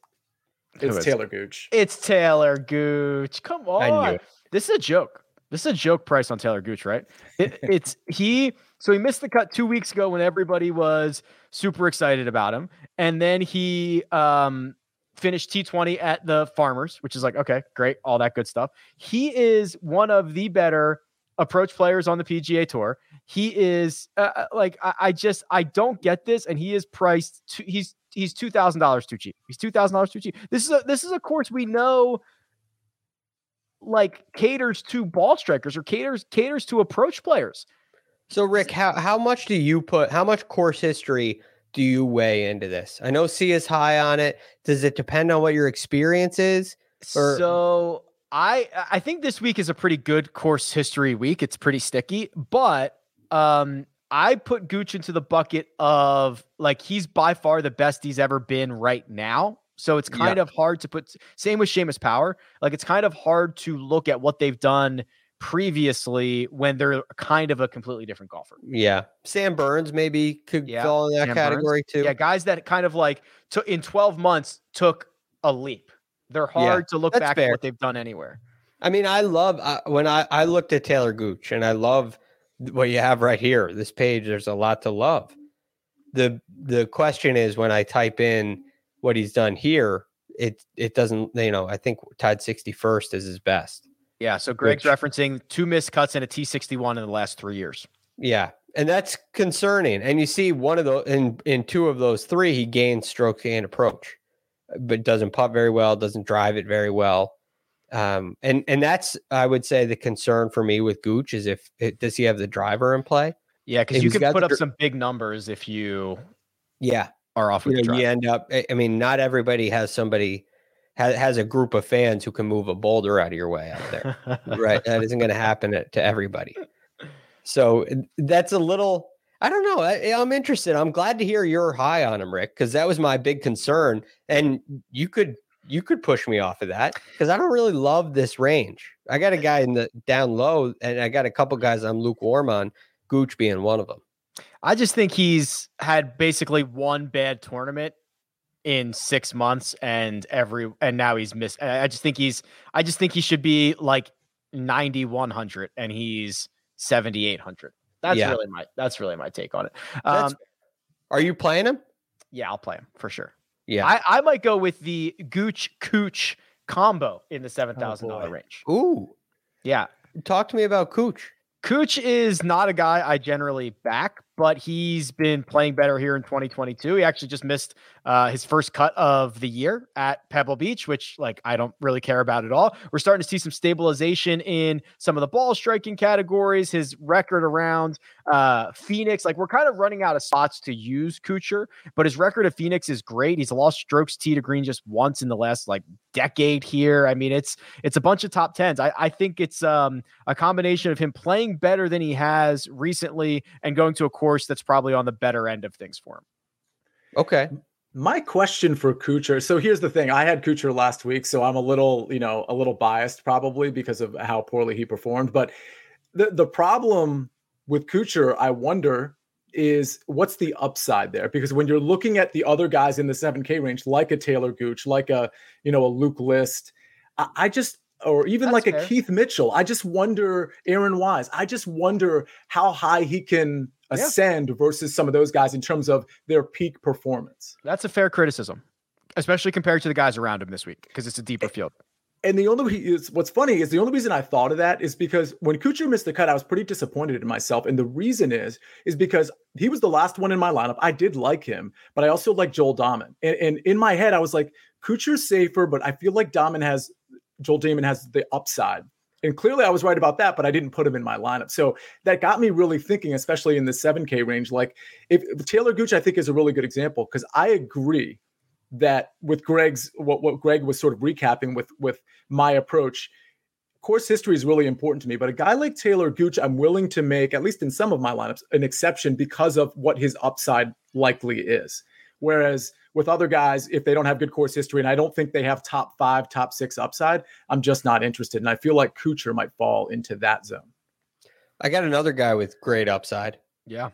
It's Taylor Gooch. It's Taylor Gooch. Come on. I knew it. This is a joke. This is a joke price on Taylor Gooch, right? It, it's he. So he missed the cut two weeks ago when everybody was super excited about him, and then he um finished T20 at the Farmers, which is like, okay, great, all that good stuff. He is one of the better approach players on the PGA Tour. He is uh, uh, like, I, I, just, I don't get this. And he is priced, to, he's, he's $2,000 too cheap. He's $2,000 too cheap. This is a, this is a course we know like caters to ball strikers or caters, caters to approach players. So Rick, how, how much do you put, how much course history do you weigh into this? I know Sia is high on it. Does it depend on what your experience is? Or- so I I think this week is a pretty good course history week. It's pretty sticky, but um I put Gooch into the bucket of like he's by far the best he's ever been right now. So it's kind of hard to put same with Seamus Power. Like it's kind of hard to look at what they've done previously when they're kind of a completely different golfer. Yeah. Sam Burns maybe could yeah. fall in that Sam category Burns. too. Yeah, guys that kind of like took in 12 months took a leap. They're hard yeah, to look back fair. at what they've done anywhere. I mean, I love uh, when I I looked at Taylor Gooch and I love what you have right here. This page there's a lot to love. The the question is when I type in what he's done here, it it doesn't, you know, I think tied 61st is his best. Yeah. So Greg's Which, referencing two missed cuts and a T61 in the last three years. Yeah. And that's concerning. And you see one of those in, in two of those three, he gains stroke and approach, but doesn't putt very well, doesn't drive it very well. Um, and and that's I would say the concern for me with Gooch is if it, does he have the driver in play? Yeah, because you can put up some big numbers if you yeah are off with you, know, you end up. Eh, I mean, not everybody has somebody has, has a group of fans who can move a boulder out of your way out there. right. That isn't going to happen to everybody. So eh, that's a little, I don't know. I, am interested. I'm glad to hear you're high on him, Rick, because that was my big concern. And you could, you could push me off of that because I don't really love this range. I got a guy in the down low and I got a couple guys I'm lukewarm on, Gooch being one of them. I just think he's had basically one bad tournament in six months and every and now he's missed i just think he's i just think he should be like 9100 and he's 7800 that's yeah. really my that's really my take on it. Um, are you playing him? Yeah i'll play him for sure. Yeah. I, I might go with the gooch cooch combo in the $7000 oh range. Ooh. Yeah. Talk to me about cooch. Cooch is not a guy i generally back but he's been playing better here in 2022. He actually just missed uh, his first cut of the year at Pebble Beach, which like I don't really care about at all. We're starting to see some stabilization in some of the ball striking categories. His record around uh, Phoenix, like we're kind of running out of spots to use Kuchar, but his record of Phoenix is great. He's lost strokes tee to green just once in the last like decade here. I mean, it's it's a bunch of top tens. I, I think it's um, a combination of him playing better than he has recently and going to a course that's probably on the better end of things for him. Okay. My question for Kuchar. So here's the thing. I had Kuchar last week, so I'm a little, you know, a little biased probably because of how poorly he performed. But the the problem with Kuchar, I wonder, is what's the upside there? Because when you're looking at the other guys in the 7K range, like a Taylor Gooch, like a you know a Luke List, I, I just or even That's like fair. a Keith Mitchell, I just wonder Aaron Wise. I just wonder how high he can ascend yeah. versus some of those guys in terms of their peak performance. That's a fair criticism, especially compared to the guys around him this week because it's a deeper field. And the only is what's funny is the only reason I thought of that is because when Kuchar missed the cut, I was pretty disappointed in myself. And the reason is is because he was the last one in my lineup. I did like him, but I also like Joel Dahmen. And, and in my head, I was like, Kuchar's safer, but I feel like Dahmen has Joel Dahmen has the upside. And clearly I was right about that, but I didn't put him in my lineup. So that got me really thinking, especially in the 7K range. Like if, Taylor Gooch, I think is a really good example because I agree that with Greg's what, what Greg was sort of recapping with with my approach, course history is really important to me. But a guy like Taylor Gooch, I'm willing to make, at least in some of my lineups, an exception because of what his upside likely is. Whereas with other guys, if they don't have good course history, and I don't think they have top five, top six upside, I'm just not interested. And I feel like Kuchar might fall into that zone. I got another guy with great upside. Yeah.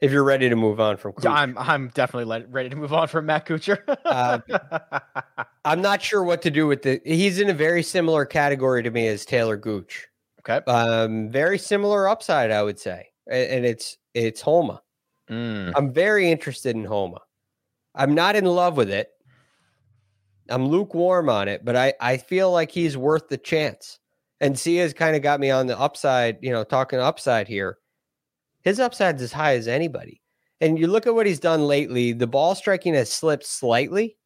If you're ready to move on from Kuchar. Yeah, I'm I'm definitely ready to move on from Matt Kuchar. uh, I'm not sure what to do with the he's in a very similar category to me as Taylor Gooch. Okay. Um, very similar upside, I would say. And, and it's it's Homa. Mm. I'm very interested in Homa. I'm not in love with it, I'm lukewarm on it, but I I feel like he's worth the chance. And Sia's kind of got me on the upside, you know, talking upside here. His upside's as high as anybody. And you look at what he's done lately, the ball striking has slipped slightly,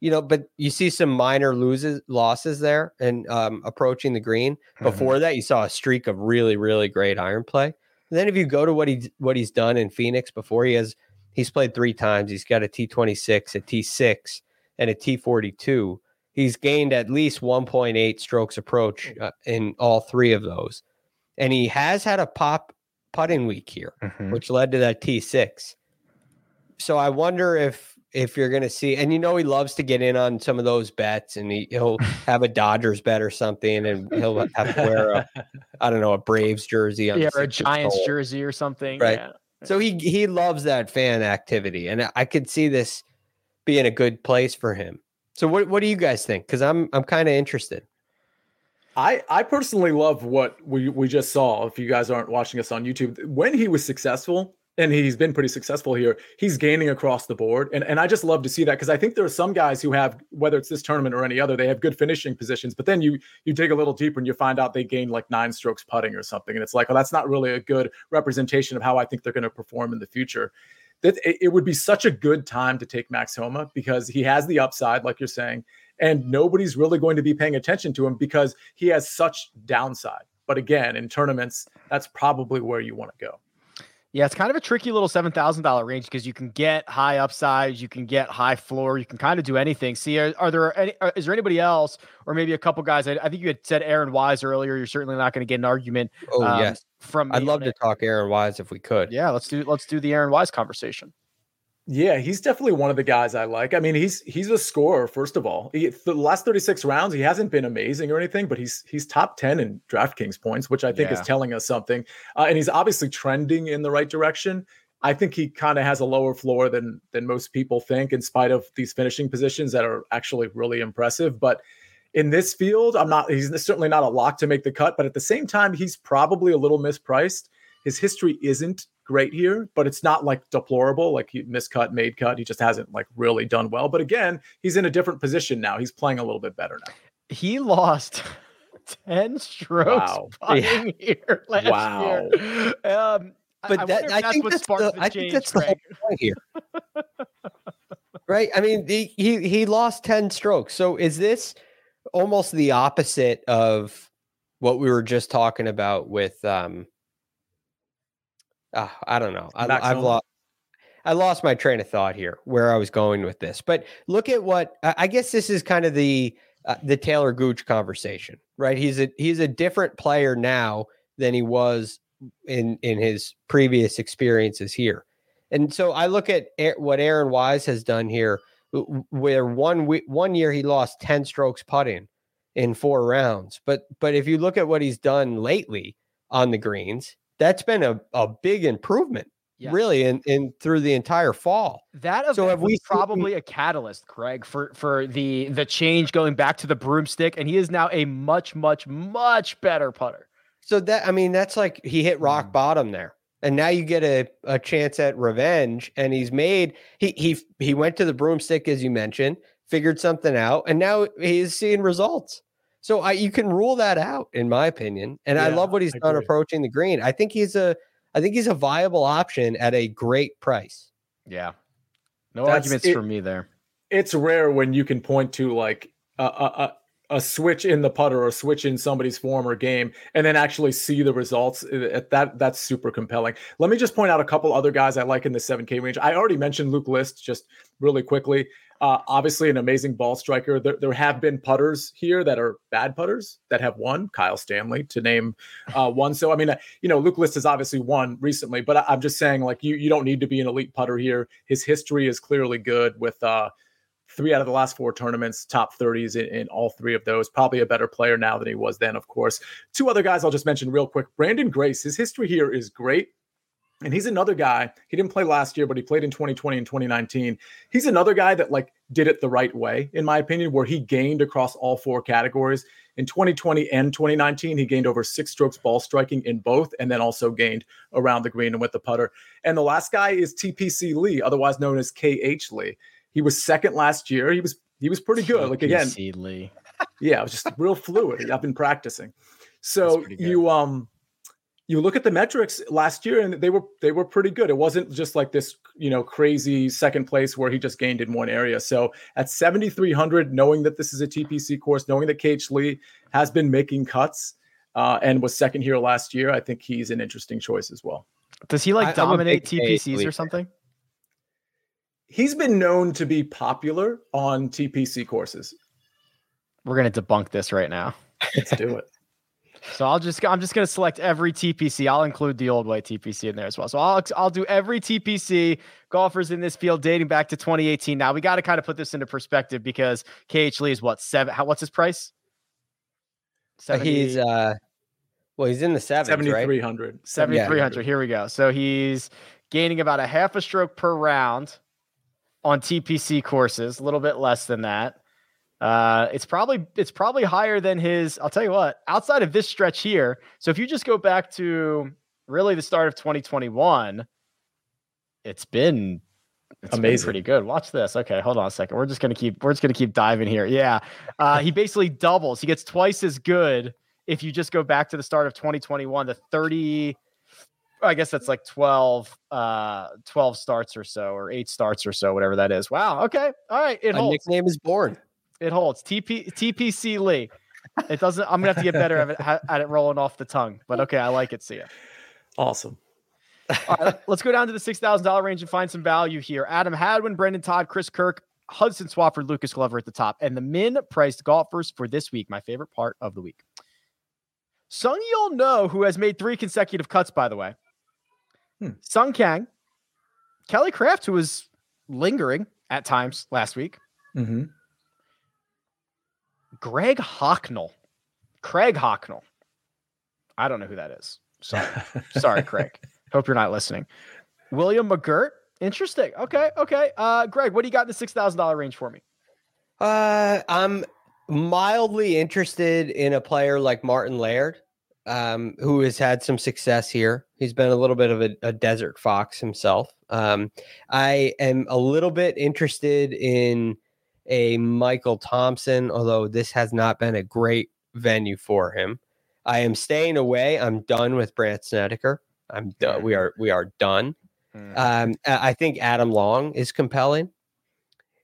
you know, but you see some minor loses losses there and um, approaching the green. Mm-hmm. Before that, you saw a streak of really, really great iron play. And then if you go to what he what he's done in Phoenix before, he has he's played three times. He's got a T twenty six, a T six, and a T forty two. He's gained at least one point eight strokes approach uh, in all three of those, and he has had a pop putting week here Mhm. which led to that T6. So I wonder if if you're going to see, and you know, he loves to get in on some of those bets, and he, he'll have a Dodgers bet or something, and he'll have to wear a, I don't know, a Braves jersey, on Yeah, or a Giants goal. jersey or something. Right. Yeah. So he he loves that fan activity, and I- I could see this being a good place for him. So what what do you guys think? Because I'm I'm kind of interested. I I personally love what we we just saw. If you guys aren't watching us on YouTube, when he was successful, and he's been pretty successful here, he's gaining across the board, and and I just love to see that because I think there are some guys who have whether it's this tournament or any other, they have good finishing positions, but then you you dig a little deeper and you find out they gained like nine strokes putting or something, and it's like, oh, that's not really a good representation of how I think they're going to perform in the future. That it, it would be such a good time to take Max Homa because he has the upside, like you're saying and nobody's really going to be paying attention to him because he has such downside. But again, in tournaments, that's probably where you want to go. Yeah, it's kind of a tricky little seven thousand dollar range because you can get high upside, you can get high floor, you can kind of do anything. See, are, are there any? Are, is there anybody else, or maybe a couple guys? I, I think you had said Aaron Wise earlier. You're certainly not going to get an argument. Oh um, yes, from I'd love to it. talk Aaron Wise if we could. Yeah, let's do let's do the Aaron Wise conversation. Yeah, he's definitely one of the guys I like. I mean, he's he's a scorer. First of all, he, the last 36 rounds, he hasn't been amazing or anything, but he's he's top 10 in DraftKings points, which I think is telling us something. Uh, and he's obviously trending in the right direction. I think he kind of has a lower floor than than most people think, in spite of these finishing positions that are actually really impressive. But in this field, I'm not. He's certainly not a lock to make the cut, but at the same time, he's probably a little mispriced. His history isn't great here, but it's not like deplorable, like he miscut, made cut. He just hasn't like really done well. But again, he's in a different position now. He's playing a little bit better now. He lost ten strokes Wow. putting here last Wow. year. Um, But I, that, I, if that's think that's the, the I change, think that's the whole point here. right? I mean, he, he he lost 10 strokes. So is this almost the opposite of what we were just talking about with um uh, I don't know. I, I've lost I lost my train of thought here where I was going with this. But look at what I guess this is kind of the uh, the Taylor Gooch conversation, right? He's a he's a different player now than he was in in his previous experiences here. And so I look at what Aaron Wise has done here, where one we- one year he lost ten strokes putting in four rounds, but but if you look at what he's done lately on the greens, that's been a, a big improvement, really, in, in through the entire fall. That So have we seen- probably a catalyst, Craig, for for the the change going back to the broomstick, and he is now a much, much, much better putter. So that I mean, that's like he hit rock mm. bottom there. And now you get a, a chance at revenge. And he's made he he he went to the broomstick, as you mentioned, figured something out, and now he's seeing results. So I you can rule that out, in my opinion. And I love what he's I done agree. approaching the green. I think he's a I think he's a viable option at a great price. Yeah, no That's arguments it- for me there. It's rare when you can point to like a, a, a, a switch in the putter or switch in somebody's form or game and then actually see the results. Uh, That that's super compelling. Let me just point out a couple other guys I like in the 7K range. I already mentioned Luke List just really quickly. Uh, obviously, an amazing ball striker. There, there have been putters here that are bad putters that have won. Kyle Stanley, to name uh, one. So, I mean, uh, you know, Luke List has obviously won recently, but I, I'm just saying, like, you you don't need to be an elite putter here. His history is clearly good with uh, three out of the last four tournaments, top 30s in, in all three of those. Probably a better player now than he was then, of course. Two other guys I'll just mention real quick. Branden Grace, his history here is great. And he's another guy. He didn't play last year, but he played in 2020 and 2019. He's another guy that like did it the right way, in my opinion, where he gained across all four categories. In 2020 and 2019, he gained over six strokes ball striking in both, and then also gained around the green and with the putter. And the last guy is TPC Lee, otherwise known as KH Lee. He was second last year. He was He was pretty good. Like again, Lee. yeah, it was just real fluid. I've been practicing. So you um you look at the metrics last year and they were they were pretty good. It wasn't just like this, you know, crazy second place where he just gained in one area. So at 7300 knowing that this is a TPC course, knowing that KH Lee has been making cuts uh, and was second here last year, I think he's an interesting choice as well. Does he like I- dominate TPCs or something? He's been known to be popular on TPC courses. We're gonna debunk this right now. Let's do it. So I'll just I'm just gonna select every TPC. I'll include the old way TPC in there as well. So I'll I'll do every TPC golfers in this field dating back to 2018. Now we got to kind of put this into perspective because KH Lee is what seven? How what's his price? He's uh, well, he's in the sevens, right? 7300. 7300. Here we go. So he's gaining about a half a stroke per round on TPC courses, a little bit less than that. Uh, it's probably it's probably higher than his. I'll tell you what. Outside of this stretch here, so if you just go back to really the start of 2021, it's been it's been Amazing. pretty good. Watch this. Okay, hold on a second. We're just gonna keep we're just gonna keep diving here. Yeah, uh, he basically doubles. He gets twice as good if you just go back to the start of 2021. The 30 I guess that's like 12 uh 12 starts or so or 8 starts or so whatever that is. Wow. Okay. All right, it A holds. nickname is born. It holds. TP TPC Lee. It doesn't I'm going to have to get better at it, at it rolling off the tongue. But okay, I like it. See ya. Awesome. All right, let's go down to the $6,000 range and find some value here. Adam Hadwin, Brendon Todd, Chris Kirk, Hudson Swafford, Lucas Glover at the top, and the min priced golfers for this week, my favorite part of the week. Sung Yul No, who has made three consecutive cuts, by the way. Hmm. Sung Kang, Kelly Kraft, who was lingering at times last week, Mm-hmm. Greg Hocknell, Craig Hocknell. I don't know who that is. Sorry, sorry, Craig. Hope you're not listening. William McGirt. Interesting. Okay, okay. Uh, Greg, what do you got in the six thousand dollar range for me? Uh, I'm mildly interested in a player like Martin Laird, um, who has had some success here. He's been a little bit of a, a desert fox himself. Um, I am a little bit interested in a Michael Thompson, although this has not been a great venue for him. I am staying away. I'm done with Brandt Snedeker. I'm done. We are we are done. Um, I I think Adam Long is compelling.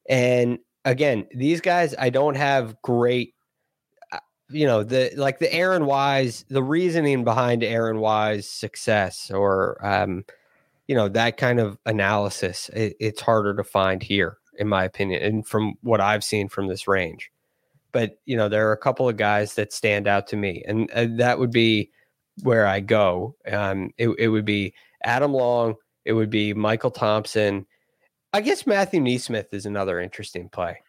And again, these guys, I don't have great, uh, you know, the like the Aaron Wise, the reasoning behind Aaron Wise success or, um, you know, that kind of analysis, it, it's harder to find here, in my opinion, and from what I've seen from this range. But, you know, there are a couple of guys that stand out to me, and uh, that would be where I go. Um, it, it would be Adam Long, it would be Michael Thompson. I guess Matthew NeSmith is another interesting play.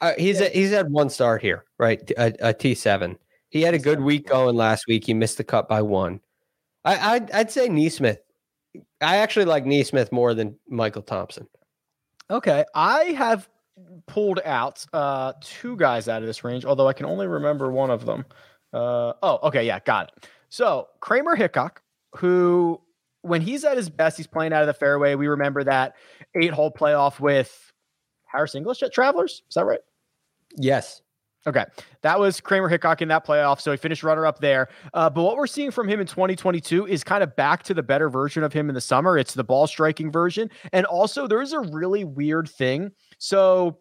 Uh, he's a, he's had one start here, right? A, a T seven. He had a good week going last week. He missed the cut by one. I I'd, I'd say NeSmith. I actually like Neesmith more than Michael Thompson. Okay, I have pulled out uh two guys out of this range, although I can only remember one of them. Uh oh, okay, yeah, got it. So Kramer Hickok, who when he's at his best, he's playing out of the fairway. We remember that eight hole playoff with Harris English at Travelers. Is that right? Yes. Okay, that was Kramer Hickok in that playoff, so he finished runner up there. Uh, but what we're seeing from him in 2022 is kind of back to the better version of him in the summer. It's the ball striking version, and also there's a really weird thing. So,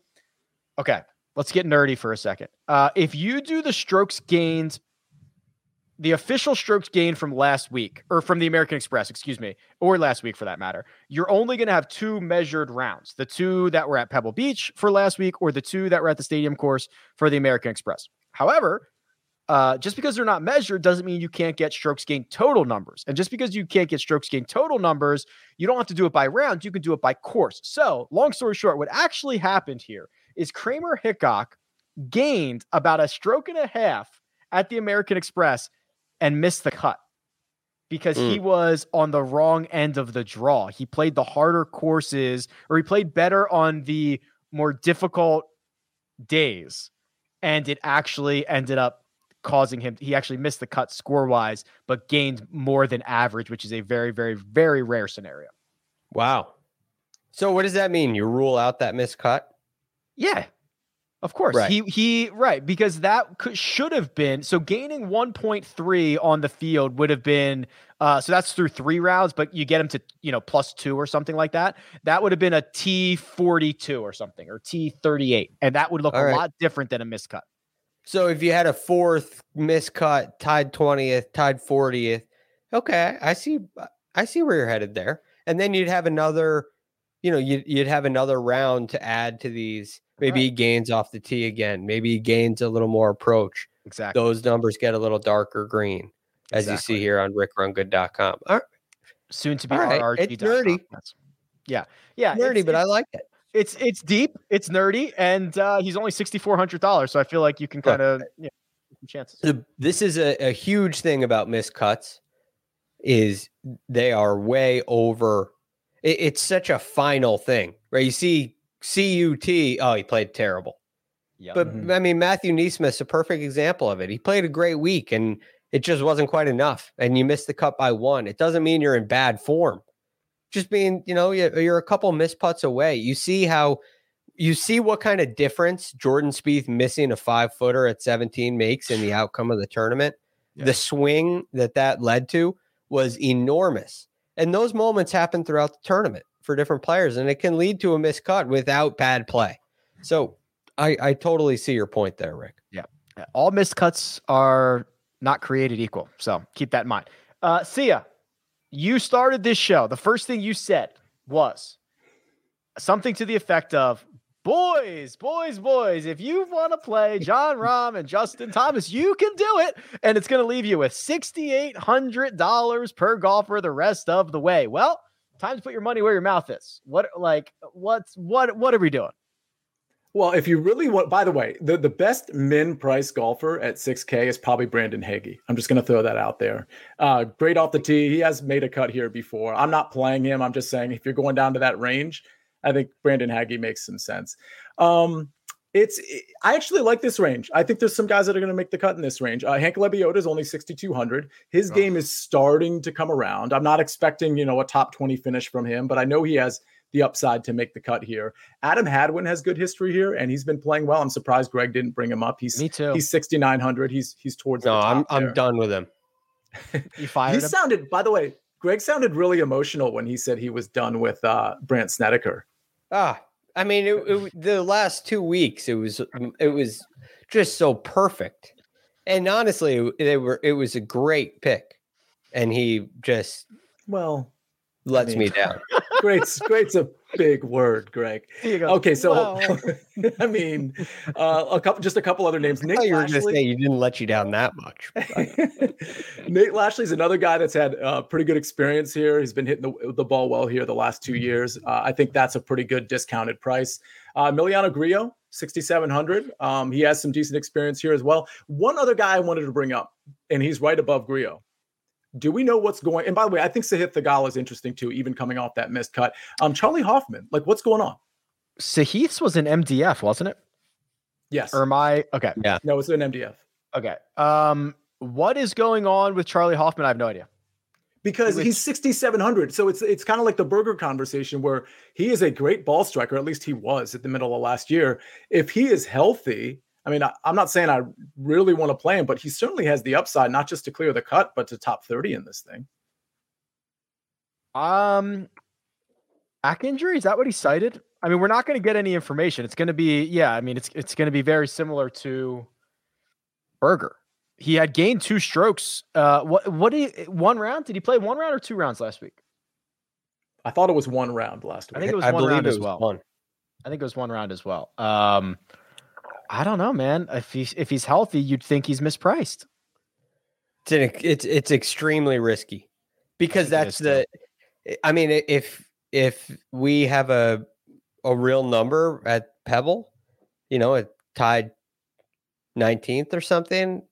okay, let's get nerdy for a second. Uh, if you do the strokes gained, the official strokes gained from last week, or from the American Express, excuse me, or last week for that matter, you're only going to have two measured rounds the two that were at Pebble Beach for last week, or the two that were at the stadium course for the American Express. However, uh, just because they're not measured doesn't mean you can't get strokes gained total numbers. And just because you can't get strokes gained total numbers, you don't have to do it by round. You can do it by course. So, long story short, what actually happened here is Kramer Hickok gained about a stroke and a half at the American Express and missed the cut because he mm. was on the wrong end of the draw. He played the harder courses or he played better on the more difficult days. And it actually ended up causing him, he actually missed the cut score wise, but gained more than average, which is a very, very, very rare scenario. Wow. So what does that mean? You rule out that miscut? Yeah. Of course, Right. he he right because that could, should have been so gaining 1.3 on the field would have been uh so that's through three rounds, but you get him to you know plus two or something like that. That would have been a T 42 or something or T 38, and that would look All a right. lot different than a miscut. So if you had a fourth miscut, tied twentieth, tied fortieth, okay, I see. I see where you're headed there, and then you'd have another. You know, you'd you'd have another round to add to these. Maybe he gains off the tee again. Maybe he gains a little more approach. Exactly. Those numbers get a little darker green, as you see here on RickRunGood.com. All right, Soon to be All right, RRG. it's nerdy. Yeah, yeah, nerdy, it's- but I like it. it's it's deep, it's nerdy, and uh, he's only sixty four hundred dollars. So I feel like you can kind of yeah, chances. the, this is a, a huge thing about miscuts is they are way over it- it's such a final thing right? You see cut oh he played terrible. Yeah, but Mhm. i mean Matthew NeSmith's a perfect example of it. He played a great week and it just wasn't quite enough and you missed the cut by one. It doesn't mean you're in bad form. Just being you know you're, you're a couple missed putts away. You see how you see what kind of difference jordan Spieth missing a five footer at 17 makes in the outcome of the tournament. Yeah. the swing that that led to was enormous and those moments happen throughout the tournament for different players and it can lead to a miscut without bad play so i i totally see your point there rick Yeah. all miscuts are not created equal. So keep that in mind. Uh, Sia, you started this show. The first thing you said was something to the effect of, Boys, boys, boys, if you want to play Jon Rahm and Justin Thomas, you can do it. And it's going to leave you with $6,800 per golfer the rest of the way. Well, time to put your money where your mouth is. What, like, what's, what, what are we doing? Well, if you really want, by the way, the, the best min price golfer at 6K is probably Brandon Hagy. I'm just going to throw that out there. Uh, great off the tee. He has made a cut here before. I'm not playing him. I'm just saying if you're going down to that range, I think Brandon Hagy makes some sense. Um, it's I actually like this range. I think there's some guys that are going to make the cut in this range. Uh, Hank Lebioda is only 6,200. His Oh. game is starting to come around. I'm not expecting you know a top 20 finish from him, but I know he has the upside to make the cut here. Adam Hadwin has good history here, and he's been playing well. I'm surprised Greg didn't bring him up. He's Me too. he's 6,900. He's he's towards no the i'm top i'm there. done with him You fired He him? sounded, by the way, Greg sounded really emotional when he said he was done with uh, Brandt Snedeker. Ah, I mean, it, it, the last two weeks, it was it was just so perfect, and honestly, they were it was a great pick, and he just Well, lets mean, me down. great's great's a big word, Greg. Here you go. Okay, so Well. I mean, uh, a couple, just a couple other names. I Nick you were going to say you didn't let you down that much. Nate Lashley's another guy that's had uh, pretty good experience here. He's been hitting the, the ball well here the last two years. Uh, I think that's a pretty good discounted price. Uh, Emiliano Grillo, 6,700. Um, he has some decent experience here as well. One other guy I wanted to bring up, and he's right above Grillo. Do we know what's going? And by the way, I think Sahith Theegala is interesting too, even coming off that missed cut. Um, Charley Hoffman, like what's going on? Sahith's was an MDF, wasn't it? Yes, Or am I okay? Yeah. no, it's an MDF. Okay. Um, what is going on with Charley Hoffman? I have no idea. because Which- he's 6700 so it's it's kind of like the Berger conversation where he is a great ball striker at least he was at the middle of last year if he is healthy i mean I, i'm not saying i really want to play him but he certainly has the upside not just to clear the cut but to top 30 in this thing Um, back injury is that what he cited? I mean, we're not going to get any information. It's going to be yeah. I mean, it's it's going to be very similar to Berger. He had gained two strokes. Uh, what what did he, one round? Did he play one round or two rounds last week? i thought it was one round last week. I think it was I one round it as was well. one. I think it was one round as well. Um, I don't know, man. If he's if he's healthy, you'd think he's mispriced. It's an, it's it's extremely risky because think it is that's the. I mean, if if we have a a real number at Pebble, you know, it tied nineteenth or something.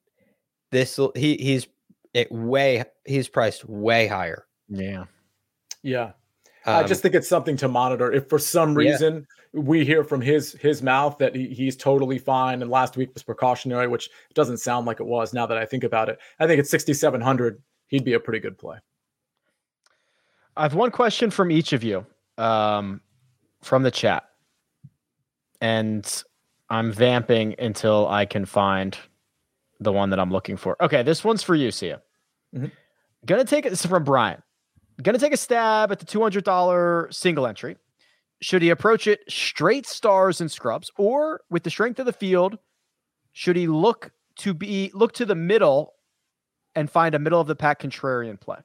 This he he's it way he's priced way higher. Yeah. yeah i Um, just think it's something to monitor if for some Yeah. reason we hear from his his mouth that he, he's totally fine and last week was precautionary which doesn't sound like it was now that i think about it i think at 6700 he'd be a pretty good play I have one question from each of you um, from the chat. And I'm vamping until I can find the one that I'm looking for. Okay, this one's for you, Sia. Mhm. Gonna take it. This is from Brian. Gonna take a stab at the $200 single entry. Should he approach it straight stars and scrubs, or with the strength of the field, should he look to be look to the middle and find a middle of the pack contrarian play?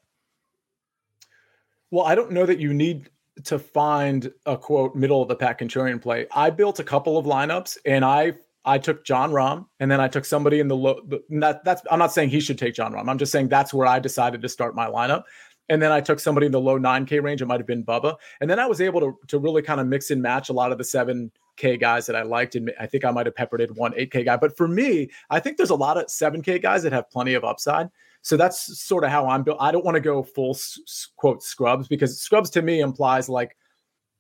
Well, I don't know that you need to find a quote middle of the pack contrarian play. I built a couple of lineups and I I took Jon Rahm and then I took somebody in the low that, that's I'm not saying he should take Jon Rahm. I'm just saying that's where I decided to start my lineup. And then I took somebody in the low 9K range. It might have been Bubba. And then I was able to, to really kind of mix and match a lot of the 7K guys that I liked. And I think I might have peppered in one 8K guy. But for me, I think there's a lot of 7K guys that have plenty of upside. So that's sort of how I'm built. I don't want to go full quote scrubs because scrubs to me implies like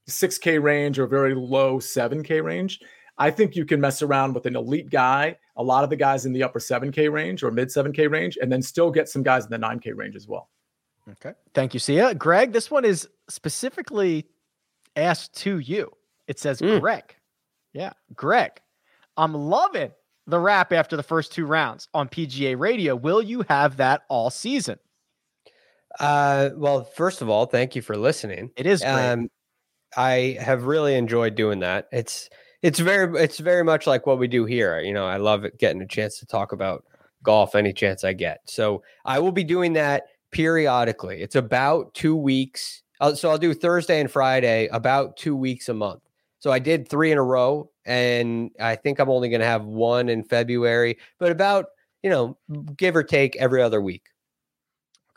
6K range or very low 7K range. I think you can mess around with an elite guy, a lot of the guys in the upper 7K range or mid 7K range, and then still get some guys in the 9K range as well. Okay. Thank you, Sia. Greg, this one is specifically asked to you. It says, Mm. Greg. Yeah. Greg, I'm loving the rap after the first two rounds on PGA radio. Will you have that all season? Uh, well, first of all, thank you for listening. It is great. Um, I have really enjoyed doing that. It's it's very it's very much like what we do here. You know, I love it getting a chance to talk about golf any chance I get. So I will be doing that periodically. It's about two weeks. Uh, so I'll do Thursday and Friday, about two weeks a month. So I did three in a row, and I think I'm only going to have one in February, but about you know, give or take every other week.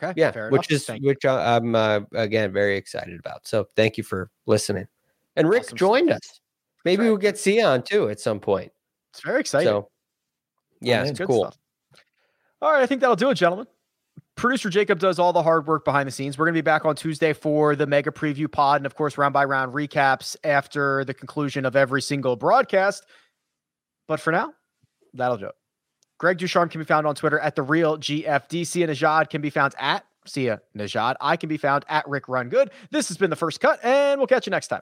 okay. Yeah, fair which is Thank which I- I'm uh, again very excited about. So thank you for listening. And Rick Awesome joined stuff. us. Maybe right. we'll get Sia on too at some point. It's very exciting. So yeah, That's it's cool. stuff. All right, I think that'll do it, gentlemen. Producer Jacob does all the hard work behind the scenes. We're going to be back on Tuesday for the mega preview pod and, of course, round by round recaps after the conclusion of every single broadcast. But for now, that'll do it. Greg DuCharme can be found on Twitter at the real GFD. Sia Nejad can be found at Sia Nejad. I can be found at Rick Run Good. This has been the first cut, and we'll catch you next time.